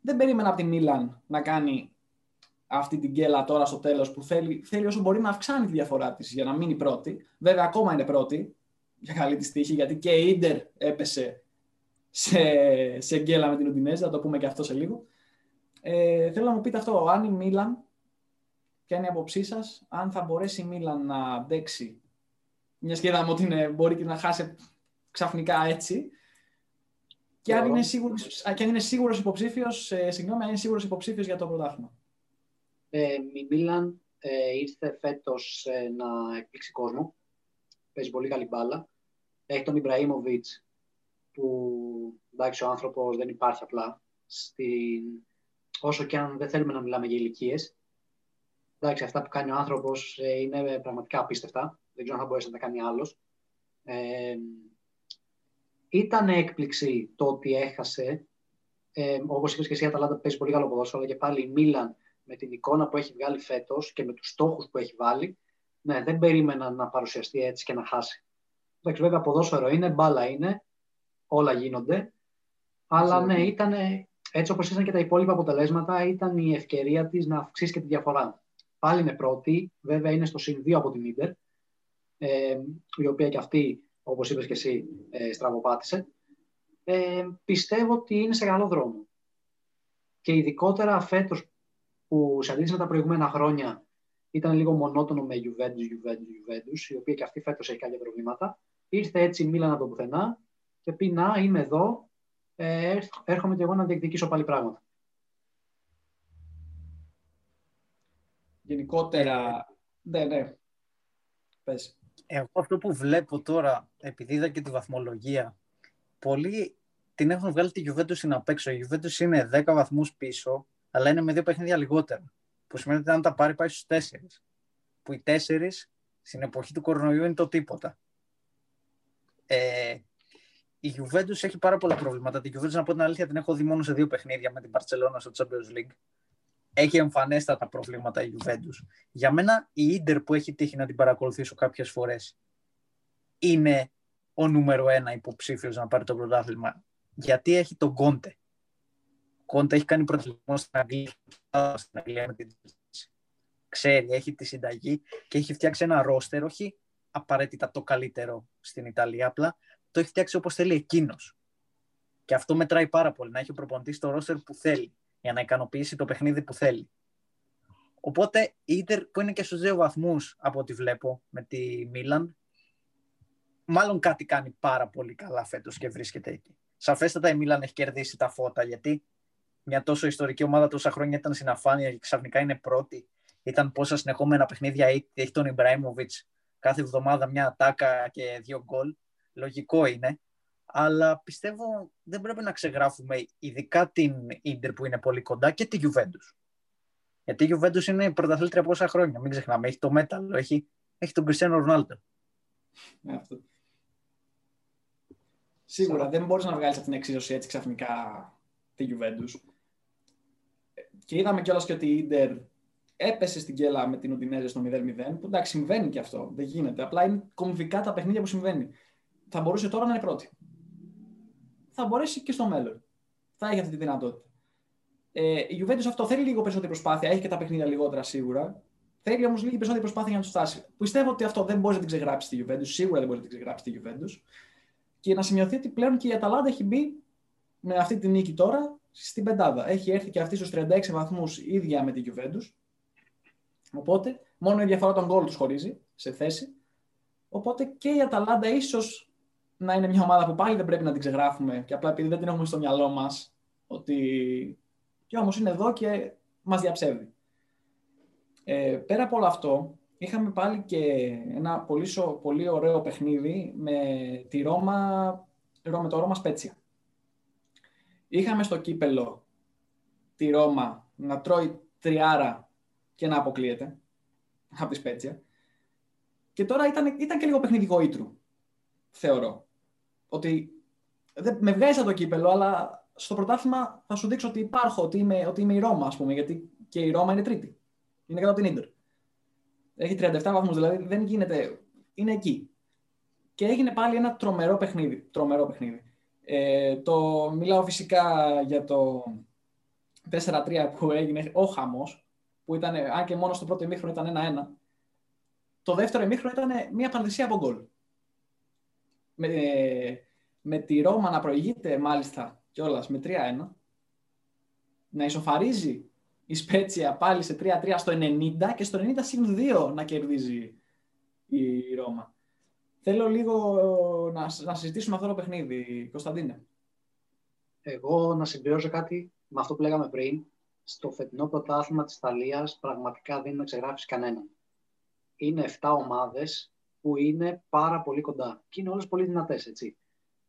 S1: δεν περίμενα από τη Μίλαν να κάνει αυτή την γκέλα τώρα στο τέλος που θέλει, θέλει όσο μπορεί να αυξάνει τη διαφορά της για να μείνει πρώτη. Βέβαια, ακόμα είναι πρώτη για καλή της τύχη, γιατί και η Ιντερ έπεσε σε, σε γκέλα με την Ουντινέζα, θα το πούμε και αυτό σε λίγο. Ε, θέλω να μου πείτε αυτό, αν η Μίλαν, ποια είναι η άποψή σας, αν θα μπορέσει η Μίλαν να αντέξει, μιας και είδαμε ότι είναι, μπορεί και να χάσει ξαφνικά έτσι, και αν είναι σίγουρος, και αν είναι σίγουρος υποψήφιος, ε, συγγνώμη, αν είναι σίγουρος υποψήφιος για το πρωτάθλημα.
S2: Ε, η Μίλαν ε, ήρθε φέτος ε, να εκπλήξει κόσμο. Παίζει πολύ καλή μπάλα. Έχει τον Ιμπραήμοβιτς που εντάξει ο άνθρωπος δεν υπάρχει απλά. Στην... όσο και αν δεν θέλουμε να μιλάμε για ηλικίες. Εντάξει, αυτά που κάνει ο άνθρωπος ε, είναι πραγματικά απίστευτα. Δεν ξέρω αν θα μπορέσει να τα κάνει άλλος. Ε, ήταν έκπληξη το ότι έχασε. Ε, Όπως είπες και εσύ, η Αταλάντα παίζει πολύ καλό ποδόσφαιρο, αλλά και πάλι η Μίλαν με την εικόνα που έχει βγάλει φέτος και με τους στόχους που έχει βάλει, ναι, δεν περίμενα να παρουσιαστεί έτσι και να χάσει. Εντάξει, βέβαια, ποδόσφαιρο είναι, μπάλα είναι, όλα γίνονται. Αλλά ναι, ήταν έτσι όπως ήταν και τα υπόλοιπα αποτελέσματα, ήταν η ευκαιρία της να αυξήσει και τη διαφορά. Πάλι είναι πρώτη, βέβαια είναι στο συν 2 από την ντερ, ε, η οποία και αυτή, όπως είπες και εσύ, ε, στραβοπάτησε. Ε, πιστεύω ότι είναι σε καλό δρόμο. Και ειδικότερα φέτος που σε αντίθεση με τα προηγούμενα χρόνια ήταν λίγο μονότονο με Juventus, Juventus, Juventus, η οποία και αυτή φέτος έχει κάποια προβλήματα. Ήρθε έτσι η Μίλαν από το πουθενά και πει να είμαι εδώ, ε, έρχομαι και εγώ να διεκδικήσω πάλι πράγματα.
S1: Γενικότερα, ναι, ναι. Πες.
S3: Εγώ αυτό που βλέπω τώρα, επειδή είδα και τη βαθμολογία, πολλοί την έχουν βγάλει τη Juventus στην απέξω. Η Juventus είναι 10 βαθμούς πίσω, αλλά είναι με δύο παιχνίδια λιγότερα. Που σημαίνει ότι αν τα πάρει πάει στους 4. Που οι 4 στην εποχή του κορονοϊού είναι το τίποτα. Ε, η Juventus έχει πάρα πολλά προβλήματα. Την Juventus, να πω την αλήθεια, την έχω δει μόνο σε δύο παιχνίδια με την Barcelona στο Champions League. Έχει εμφανέστατα προβλήματα η Juventus. Για μένα, η Inter που έχει τύχει να την παρακολουθήσω κάποιες φορές είναι ο νούμερο ένα υποψήφιος να πάρει το πρωτάθλημα. Γιατί έχει τον Κόντε. Ο Κόντε έχει κάνει πρωταθλητισμό στην Αγγλία, στην Αγγλία με την Ξέρει, έχει τη συνταγή και έχει φτιάξει ένα ρόστερ, όχι απαραίτητα το καλύτερο στην Ιταλία, απλά το έχει φτιάξει όπως θέλει εκείνος. Και αυτό μετράει πάρα πολύ, να έχει ο προπονητής το ρόστερ που θέλει, για να ικανοποιήσει το παιχνίδι που θέλει. Οπότε η Ιντερ που είναι και στους δύο βαθμούς από ό,τι βλέπω με τη Μίλαν, μάλλον κάτι κάνει πάρα πολύ καλά φέτος και βρίσκεται εκεί. Σαφέστατα η Μίλαν έχει κερδίσει τα φώτα γιατί μια τόσο ιστορική ομάδα τόσα χρόνια ήταν στην αφάνεια και ξαφνικά είναι πρώτη. Ήταν πόσα συνεχόμενα παιχνίδια έχει τον Ιμπραήμοβιτς κάθε εβδομάδα μια ατάκα και δύο γκολ λογικό είναι. Αλλά πιστεύω δεν πρέπει να ξεγράφουμε ειδικά την Ίντερ που είναι πολύ κοντά και τη Juventus. Γιατί η Juventus είναι πρωταθλήτρια πόσα χρόνια. Μην ξεχνάμε. Έχει το μέταλλο, έχει, έχει τον Κριστιανό Ρονάλντο.
S1: Ναι, αυτό. Σίγουρα δεν μπορείς να βγάλεις από την εξίσωση έτσι ξαφνικά τη Juventus. Και είδαμε κιόλας και ότι η Ίντερ έπεσε στην κέλα με την Οντινέζε στο 0-0. Που εντάξει, συμβαίνει και αυτό. Δεν γίνεται. Απλά είναι κομβικά τα παιχνίδια που συμβαίνει θα μπορούσε τώρα να είναι πρώτη. Θα μπορέσει και στο μέλλον. Θα έχει αυτή τη δυνατότητα. Ε, η Juventus αυτό θέλει λίγο περισσότερη προσπάθεια. Έχει και τα παιχνίδια λιγότερα σίγουρα. Θέλει όμως λίγη περισσότερη προσπάθεια για να του φτάσει. Πιστεύω ότι αυτό δεν μπορεί να την ξεγράψει τη Juventus. Σίγουρα δεν μπορεί να την ξεγράψει τη Juventus. Και να σημειωθεί ότι πλέον και η Αταλάντα έχει μπει με αυτή τη νίκη τώρα στην πεντάδα. Έχει έρθει και αυτή στους 36 βαθμούς ίδια με τη Juventus. Οπότε μόνο η διαφορά των γκολ τους χωρίζει σε θέση. Οπότε και η Αταλάντα ίσως να είναι μια ομάδα που πάλι δεν πρέπει να την ξεγράφουμε και απλά επειδή δεν την έχουμε στο μυαλό μας, ότι και όμως είναι εδώ και μας διαψεύδει. Ε, πέρα από όλο αυτό, είχαμε πάλι και ένα πολύ, πολύ ωραίο παιχνίδι με, τη Ρώμα, με το Ρώμα Σπέτσια. Είχαμε στο κύπελο τη Ρώμα να τρώει τριάρα και να αποκλείεται από τη Σπέτσια. Και τώρα ήταν, ήταν και λίγο παιχνίδι γοήτρου, θεωρώ ότι δεν, με βγάζει το κύπελο, αλλά στο πρωτάθλημα θα σου δείξω ότι υπάρχω, ότι είμαι, ότι είμαι η Ρώμα, ας πούμε, γιατί και η Ρώμα είναι τρίτη. Είναι κάτω από την Ίντερ. Έχει 37 βαθμούς, δηλαδή δεν γίνεται, είναι εκεί. Και έγινε πάλι ένα τρομερό παιχνίδι. Τρομερό παιχνίδι. Ε, το, μιλάω φυσικά για το 4-3 που έγινε ο χαμός, που ήταν, αν και μόνο στο πρώτο ημίχρονο ήταν 1-1. Το δεύτερο ημίχρονο ήταν μια πανδυσία από γκολ με, με τη Ρώμα να προηγείται μάλιστα κιόλας με 3-1, να ισοφαρίζει η Σπέτσια πάλι σε 3-3 στο 90 και στο 90 συν 2 να κερδίζει η Ρώμα. Θέλω λίγο να, να συζητήσουμε αυτό το παιχνίδι, Κωνσταντίνε.
S2: Εγώ να συμπληρώσω κάτι με αυτό που λέγαμε πριν. Στο φετινό πρωτάθλημα της Ιταλίας πραγματικά δεν είναι να ξεγράψει κανέναν. Είναι 7 ομάδες που είναι πάρα πολύ κοντά. Και είναι όλες πολύ δυνατές, έτσι.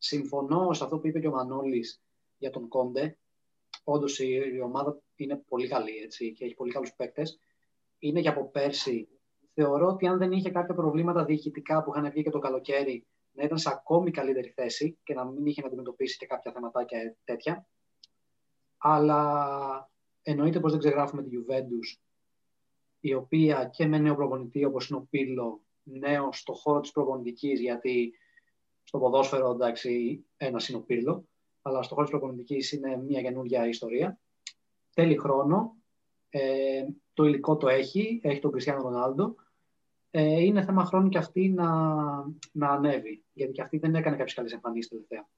S2: Συμφωνώ σε αυτό που είπε και ο Μανώλης για τον Κόντε. όντως η, η, ομάδα είναι πολύ καλή έτσι, και έχει πολύ καλούς παίκτες. Είναι και από πέρσι. Θεωρώ ότι αν δεν είχε κάποια προβλήματα διοικητικά που είχαν βγει και το καλοκαίρι, να ήταν σε ακόμη καλύτερη θέση και να μην είχε να αντιμετωπίσει και κάποια θεματάκια τέτοια. Αλλά εννοείται πως δεν ξεγράφουμε τη Juventus, η οποία και με νέο προπονητή όπως είναι ο Πύλο, νέο στο χώρο της προπονητικής, γιατί στο ποδόσφαιρο εντάξει ένα είναι ο Πύλο, αλλά στο χώρο της προπονητικής είναι μια καινούργια ιστορία. Θέλει χρόνο, ε, το υλικό το έχει, έχει τον Κριστιανό Ρονάλντο, ε, είναι θέμα χρόνου και αυτή να, να ανέβει. Γιατί και αυτή δεν έκανε κάποιες καλές εμφανίσεις τελευταία.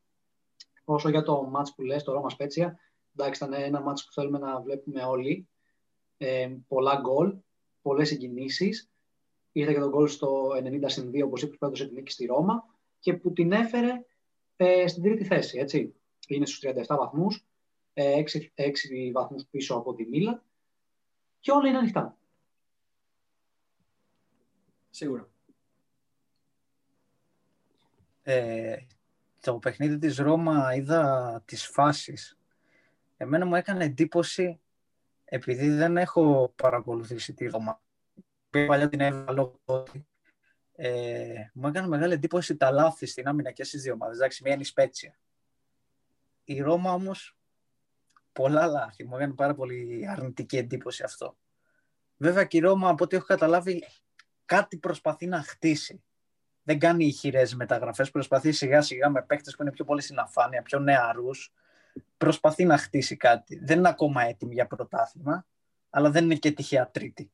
S2: Όσο για το match που λες, το Ρώμα Σπέτσια, εντάξει, ήταν ένα match που θέλουμε να βλέπουμε όλοι. Ε, πολλά γκολ, πολλές συγκινήσεις. Ήρθε και τον γκολ στο 90 2, όπως είπες, που έδωσε την νίκη στη Ρώμα και που την έφερε ε, στην τρίτη θέση. Έτσι. Είναι στους 37 βαθμούς, ε, 6, 6 βαθμούς πίσω από τη Μίλα και όλα είναι ανοιχτά.
S1: Σίγουρα.
S3: Ε, το παιχνίδι της Ρώμα είδα τις φάσεις. Εμένα μου έκανε εντύπωση, επειδή δεν έχω παρακολουθήσει τη Ρώμα, παλιά την έβαλα τότε, ε, μου έκανε μεγάλη εντύπωση τα λάθη στην άμυνα και στις δύο ομάδες. Εντάξει, μία είναι η Σπέτσια. Η Ρώμα όμως, πολλά λάθη. Μου έκανε πάρα πολύ αρνητική εντύπωση αυτό. Βέβαια και η Ρώμα, από ό,τι έχω καταλάβει, κάτι προσπαθεί να χτίσει. Δεν κάνει ηχηρές μεταγραφές. Προσπαθεί σιγά σιγά με παίχτε που είναι πιο πολύ στην αφάνεια, πιο νεαρούς. Προσπαθεί να χτίσει κάτι. Δεν είναι ακόμα έτοιμη για πρωτάθλημα, αλλά δεν είναι και τυχαία τρίτη.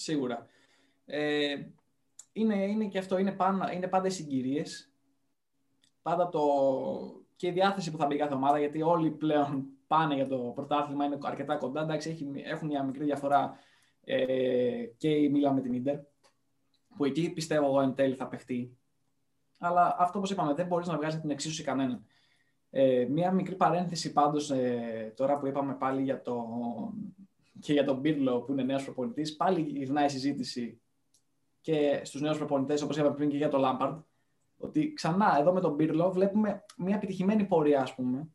S1: Σίγουρα. Ε, είναι, είναι και αυτό, είναι, πάντα, είναι πάντα οι συγκυρίες. Πάντα το, και η διάθεση που θα μπει κάθε ομάδα, γιατί όλοι πλέον πάνε για το πρωτάθλημα, είναι αρκετά κοντά. Εντάξει, έχουν μια μικρή διαφορά ε, και η Μίλα με την Ίντερ, που εκεί πιστεύω εγώ εν τέλει θα παιχτεί. Αλλά αυτό όπως είπαμε, δεν μπορείς να βγάζεις την εξίσωση κανέναν. Ε, μία μικρή παρένθεση πάντως ε, τώρα που είπαμε πάλι για το, και για τον Μπίρλο που είναι νέος προπονητής, πάλι γυρνάει η συζήτηση και στους νέους προπονητές, όπως είπαμε πριν και για το Λάμπαρντ, ότι ξανά εδώ με τον Μπίρλο βλέπουμε μια επιτυχημένη πορεία, ας πούμε.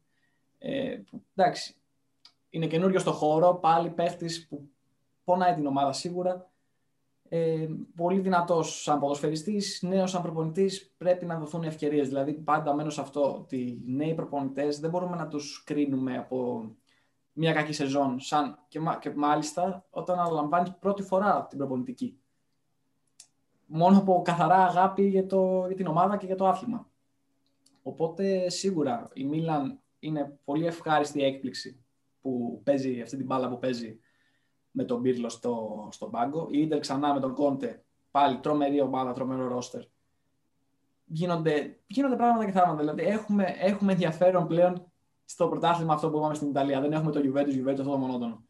S1: Ε, που, εντάξει, είναι καινούριο στο χώρο, πάλι παίχτης που πονάει την ομάδα σίγουρα. Ε, πολύ δυνατός σαν ποδοσφαιριστής, νέος σαν προπονητής, πρέπει να δοθούν ευκαιρίες. Δηλαδή, πάντα μένω σε αυτό ότι οι νέοι προπονητές δεν μπορούμε να τους κρίνουμε από μια κακή σεζόν. Σαν, και, και μάλιστα όταν αναλαμβάνεις πρώτη φορά την προπονητική. Μόνο από καθαρά αγάπη για, το, για την ομάδα και για το άθλημα. Οπότε σίγουρα η Μίλαν είναι πολύ ευχάριστη έκπληξη που παίζει αυτή την μπάλα που παίζει με τον Πύρλο στο, στον πάγκο. Η Ίντερ ξανά με τον Κόντε. Πάλι τρομερή ομάδα, τρομερό ρόστερ. Γίνονται, γίνονται πράγματα και θαύματα. Δηλαδή έχουμε, έχουμε ενδιαφέρον πλέον στο πρωτάθλημα αυτό που είπαμε στην Ιταλία. Δεν έχουμε το Juventus, Juventus αυτό το μονότονο.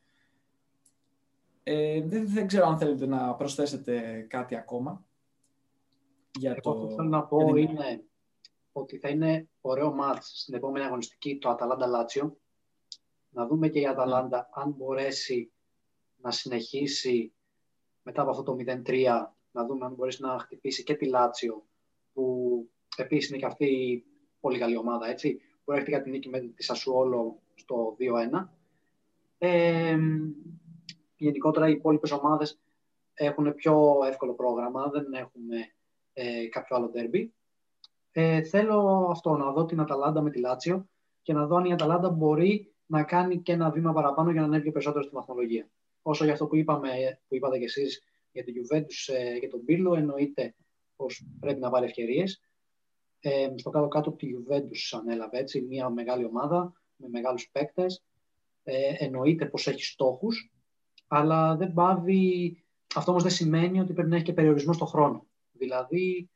S1: Ε, δεν, δεν ξέρω αν θέλετε να προσθέσετε κάτι ακόμα.
S2: Για Εγώ το... θέλω να πω είναι ότι θα είναι ωραίο μάτς στην επόμενη αγωνιστική το Αταλάντα Λάτσιο. Να δούμε και η Αταλάντα αν μπορέσει να συνεχίσει μετά από αυτό το 0-3 να δούμε αν μπορέσει να χτυπήσει και τη Λάτσιο που επίσης είναι και αυτή πολύ καλή ομάδα έτσι που έρχεται για την νίκη με τη Σασουόλο στο 2-1 ε, γενικότερα οι υπόλοιπες ομάδες έχουν πιο εύκολο πρόγραμμα δεν έχουμε ε, κάποιο άλλο τέρμπι ε, θέλω αυτό να δω την Αταλάντα με τη Λάτσιο και να δω αν η Αταλάντα μπορεί να κάνει και ένα βήμα παραπάνω για να ανέβει περισσότερο στη βαθμολογία. Όσο για αυτό που, είπαμε, που είπατε κι εσείς για την Juventus ε, και τον Πύρλο, εννοείται πως πρέπει να πάρει ευκαιρίες. Ε, στο κάτω-κάτω τη Juventus ανέλαβε έτσι, μια μεγάλη ομάδα με μεγάλους παίκτες. Ε, εννοείται πως έχει στόχους, αλλά δεν πάβει... Αυτό όμως δεν σημαίνει ότι πρέπει να έχει και περιορισμό στο χρόνο. Δηλαδή,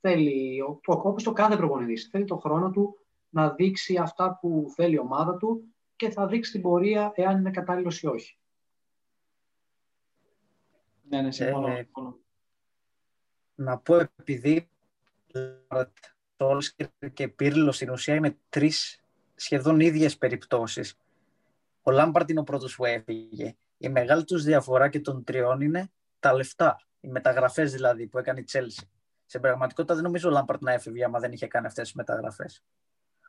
S2: θέλει, όπως το κάθε προπονητής, θέλει το χρόνο του να δείξει αυτά που θέλει η ομάδα του και θα δείξει την πορεία εάν είναι κατάλληλος ή όχι.
S1: Ναι, ναι, συμφωνώ. Ε,
S3: να πω επειδή και Πύρλος στην ουσία είναι τρεις σχεδόν ίδιες περιπτώσεις. Ο Λάμπαρτ είναι ο πρώτος που έφυγε. Η μεγάλη τους διαφορά και των τριών είναι τα λεφτά. Οι μεταγραφές δηλαδή που έκανε η Τσέλση. Σε πραγματικότητα δεν νομίζω ο Λάμπαρτ να έφευγε άμα δεν είχε κάνει αυτές τις μεταγραφές.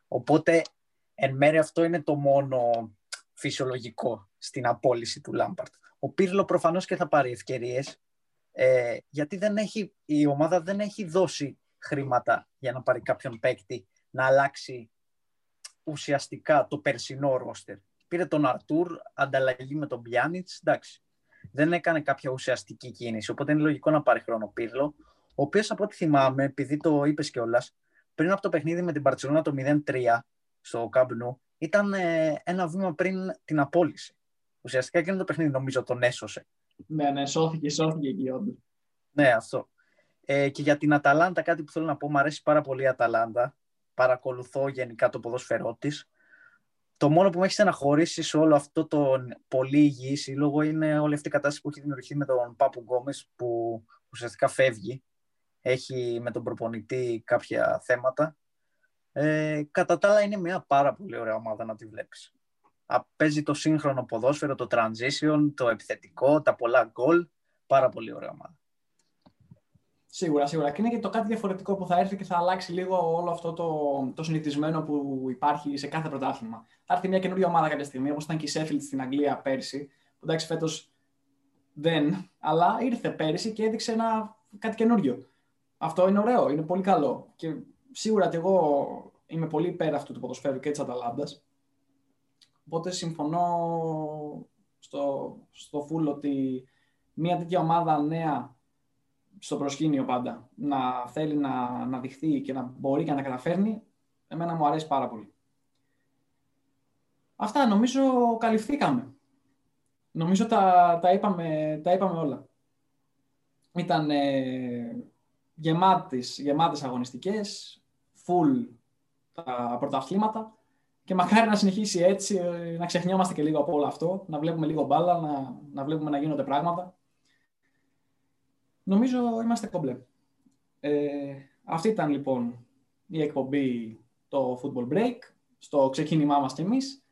S3: Οπότε εν μέρει αυτό είναι το μόνο φυσιολογικό στην απόλυση του Λάμπαρτ. Ο Πύρλο προφανώς και θα πάρει ευκαιρίες, ε, γιατί δεν έχει, η ομάδα δεν έχει δώσει χρήματα για να πάρει κάποιον παίκτη να αλλάξει ουσιαστικά το περσινό ρόστερ. Πήρε τον Αρτούρ, ανταλλαγή με τον Μπιάνιτς, εντάξει. Δεν έκανε κάποια ουσιαστική κίνηση, οπότε είναι λογικό να πάρει χρόνο Πύρλο, ο οποίος από ό,τι θυμάμαι, επειδή το είπες κιόλας, πριν από το παιχνίδι με την Παρσελόνα το 0-3 στο Καμπνού, ήταν ε, ένα βήμα πριν την απόλυση. Ουσιαστικά και το παιχνίδι νομίζω τον έσωσε.
S1: Ναι, ναι, σώθηκε, σώθηκε εκεί όντως.
S3: Ναι, αυτό. Ε, και για την Αταλάντα, κάτι που θέλω να πω, μου αρέσει πάρα πολύ η Αταλάντα. Παρακολουθώ γενικά το ποδόσφαιρό της. Το μόνο που με έχει στεναχωρήσει σε όλο αυτό το πολύ υγιή σύλλογο είναι όλη αυτή η κατάσταση που έχει δημιουργηθεί με τον Πάπου Γκόμες, που ουσιαστικά φεύγει. Έχει με τον προπονητή κάποια θέματα. Ε, κατά τα άλλα είναι μια πάρα πολύ ωραία ομάδα να τη βλέπεις. Παίζει το σύγχρονο ποδόσφαιρο, το transition, το επιθετικό, τα πολλά γκολ. Πάρα πολύ ωραία ομάδα.
S1: Σίγουρα, σίγουρα. Και είναι και το κάτι διαφορετικό που θα έρθει και θα αλλάξει λίγο όλο αυτό το, το συνηθισμένο που υπάρχει σε κάθε πρωτάθλημα. Θα έρθει μια καινούργια ομάδα κάποια στιγμή, όπως ήταν και η Sheffield στην Αγγλία πέρσι. Που εντάξει, φέτος δεν, αλλά ήρθε πέρσι και έδειξε ένα, κάτι καινούριο. Αυτό είναι ωραίο, είναι πολύ καλό. Και σίγουρα και εγώ είμαι πολύ υπέρ αυτού του ποδοσφαίρου και της Αταλάντας. Οπότε συμφωνώ στο, στο φουλ ότι μια τέτοια ομάδα νέα στο προσκήνιο πάντα να θέλει να, να δειχθεί και να μπορεί και να καταφέρνει, εμένα μου αρέσει πάρα πολύ. Αυτά νομίζω καλυφθήκαμε. Νομίζω τα, τα, είπαμε, τα είπαμε όλα. Ήταν ε, γεμάτες, γεμάτες αγωνιστικές, full τα πρωταθλήματα και μακάρι να συνεχίσει έτσι, ε, να ξεχνιόμαστε και λίγο από όλο αυτό, να βλέπουμε λίγο μπάλα, να, να βλέπουμε να γίνονται πράγματα. Νομίζω είμαστε κομπλέ. Ε, αυτή ήταν λοιπόν η εκπομπή το Football Break, στο ξεκίνημά μας κι εμείς.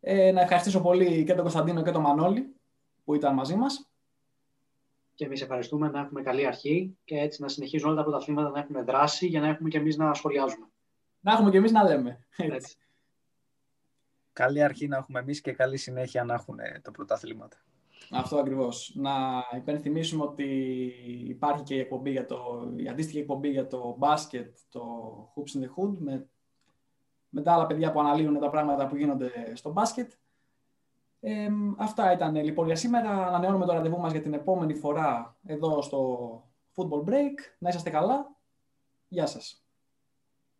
S1: Ε, να ευχαριστήσω πολύ και τον Κωνσταντίνο και τον Μανώλη που ήταν μαζί μας.
S2: Και εμείς ευχαριστούμε να έχουμε καλή αρχή και έτσι να συνεχίζουν όλα τα πρωταθλήματα να έχουμε δράση για να έχουμε και εμείς να σχολιάζουμε.
S1: Να έχουμε και εμείς να λέμε. Έτσι.
S3: Καλή αρχή να έχουμε εμείς και καλή συνέχεια να έχουν τα πρωταθλήματα.
S1: Αυτό ακριβώς. Να υπενθυμίσουμε ότι υπάρχει και η, εκπομπή για το, η αντίστοιχη εκπομπή για το μπάσκετ, το Hoops in the Hood, με, με τα άλλα παιδιά που αναλύουν τα πράγματα που γίνονται στο μπάσκετ. Ε, αυτά ήταν λοιπόν για σήμερα. Ανανεώνουμε το ραντεβού μας για την επόμενη φορά εδώ στο Football Break. Να είσαστε καλά. Γεια σας.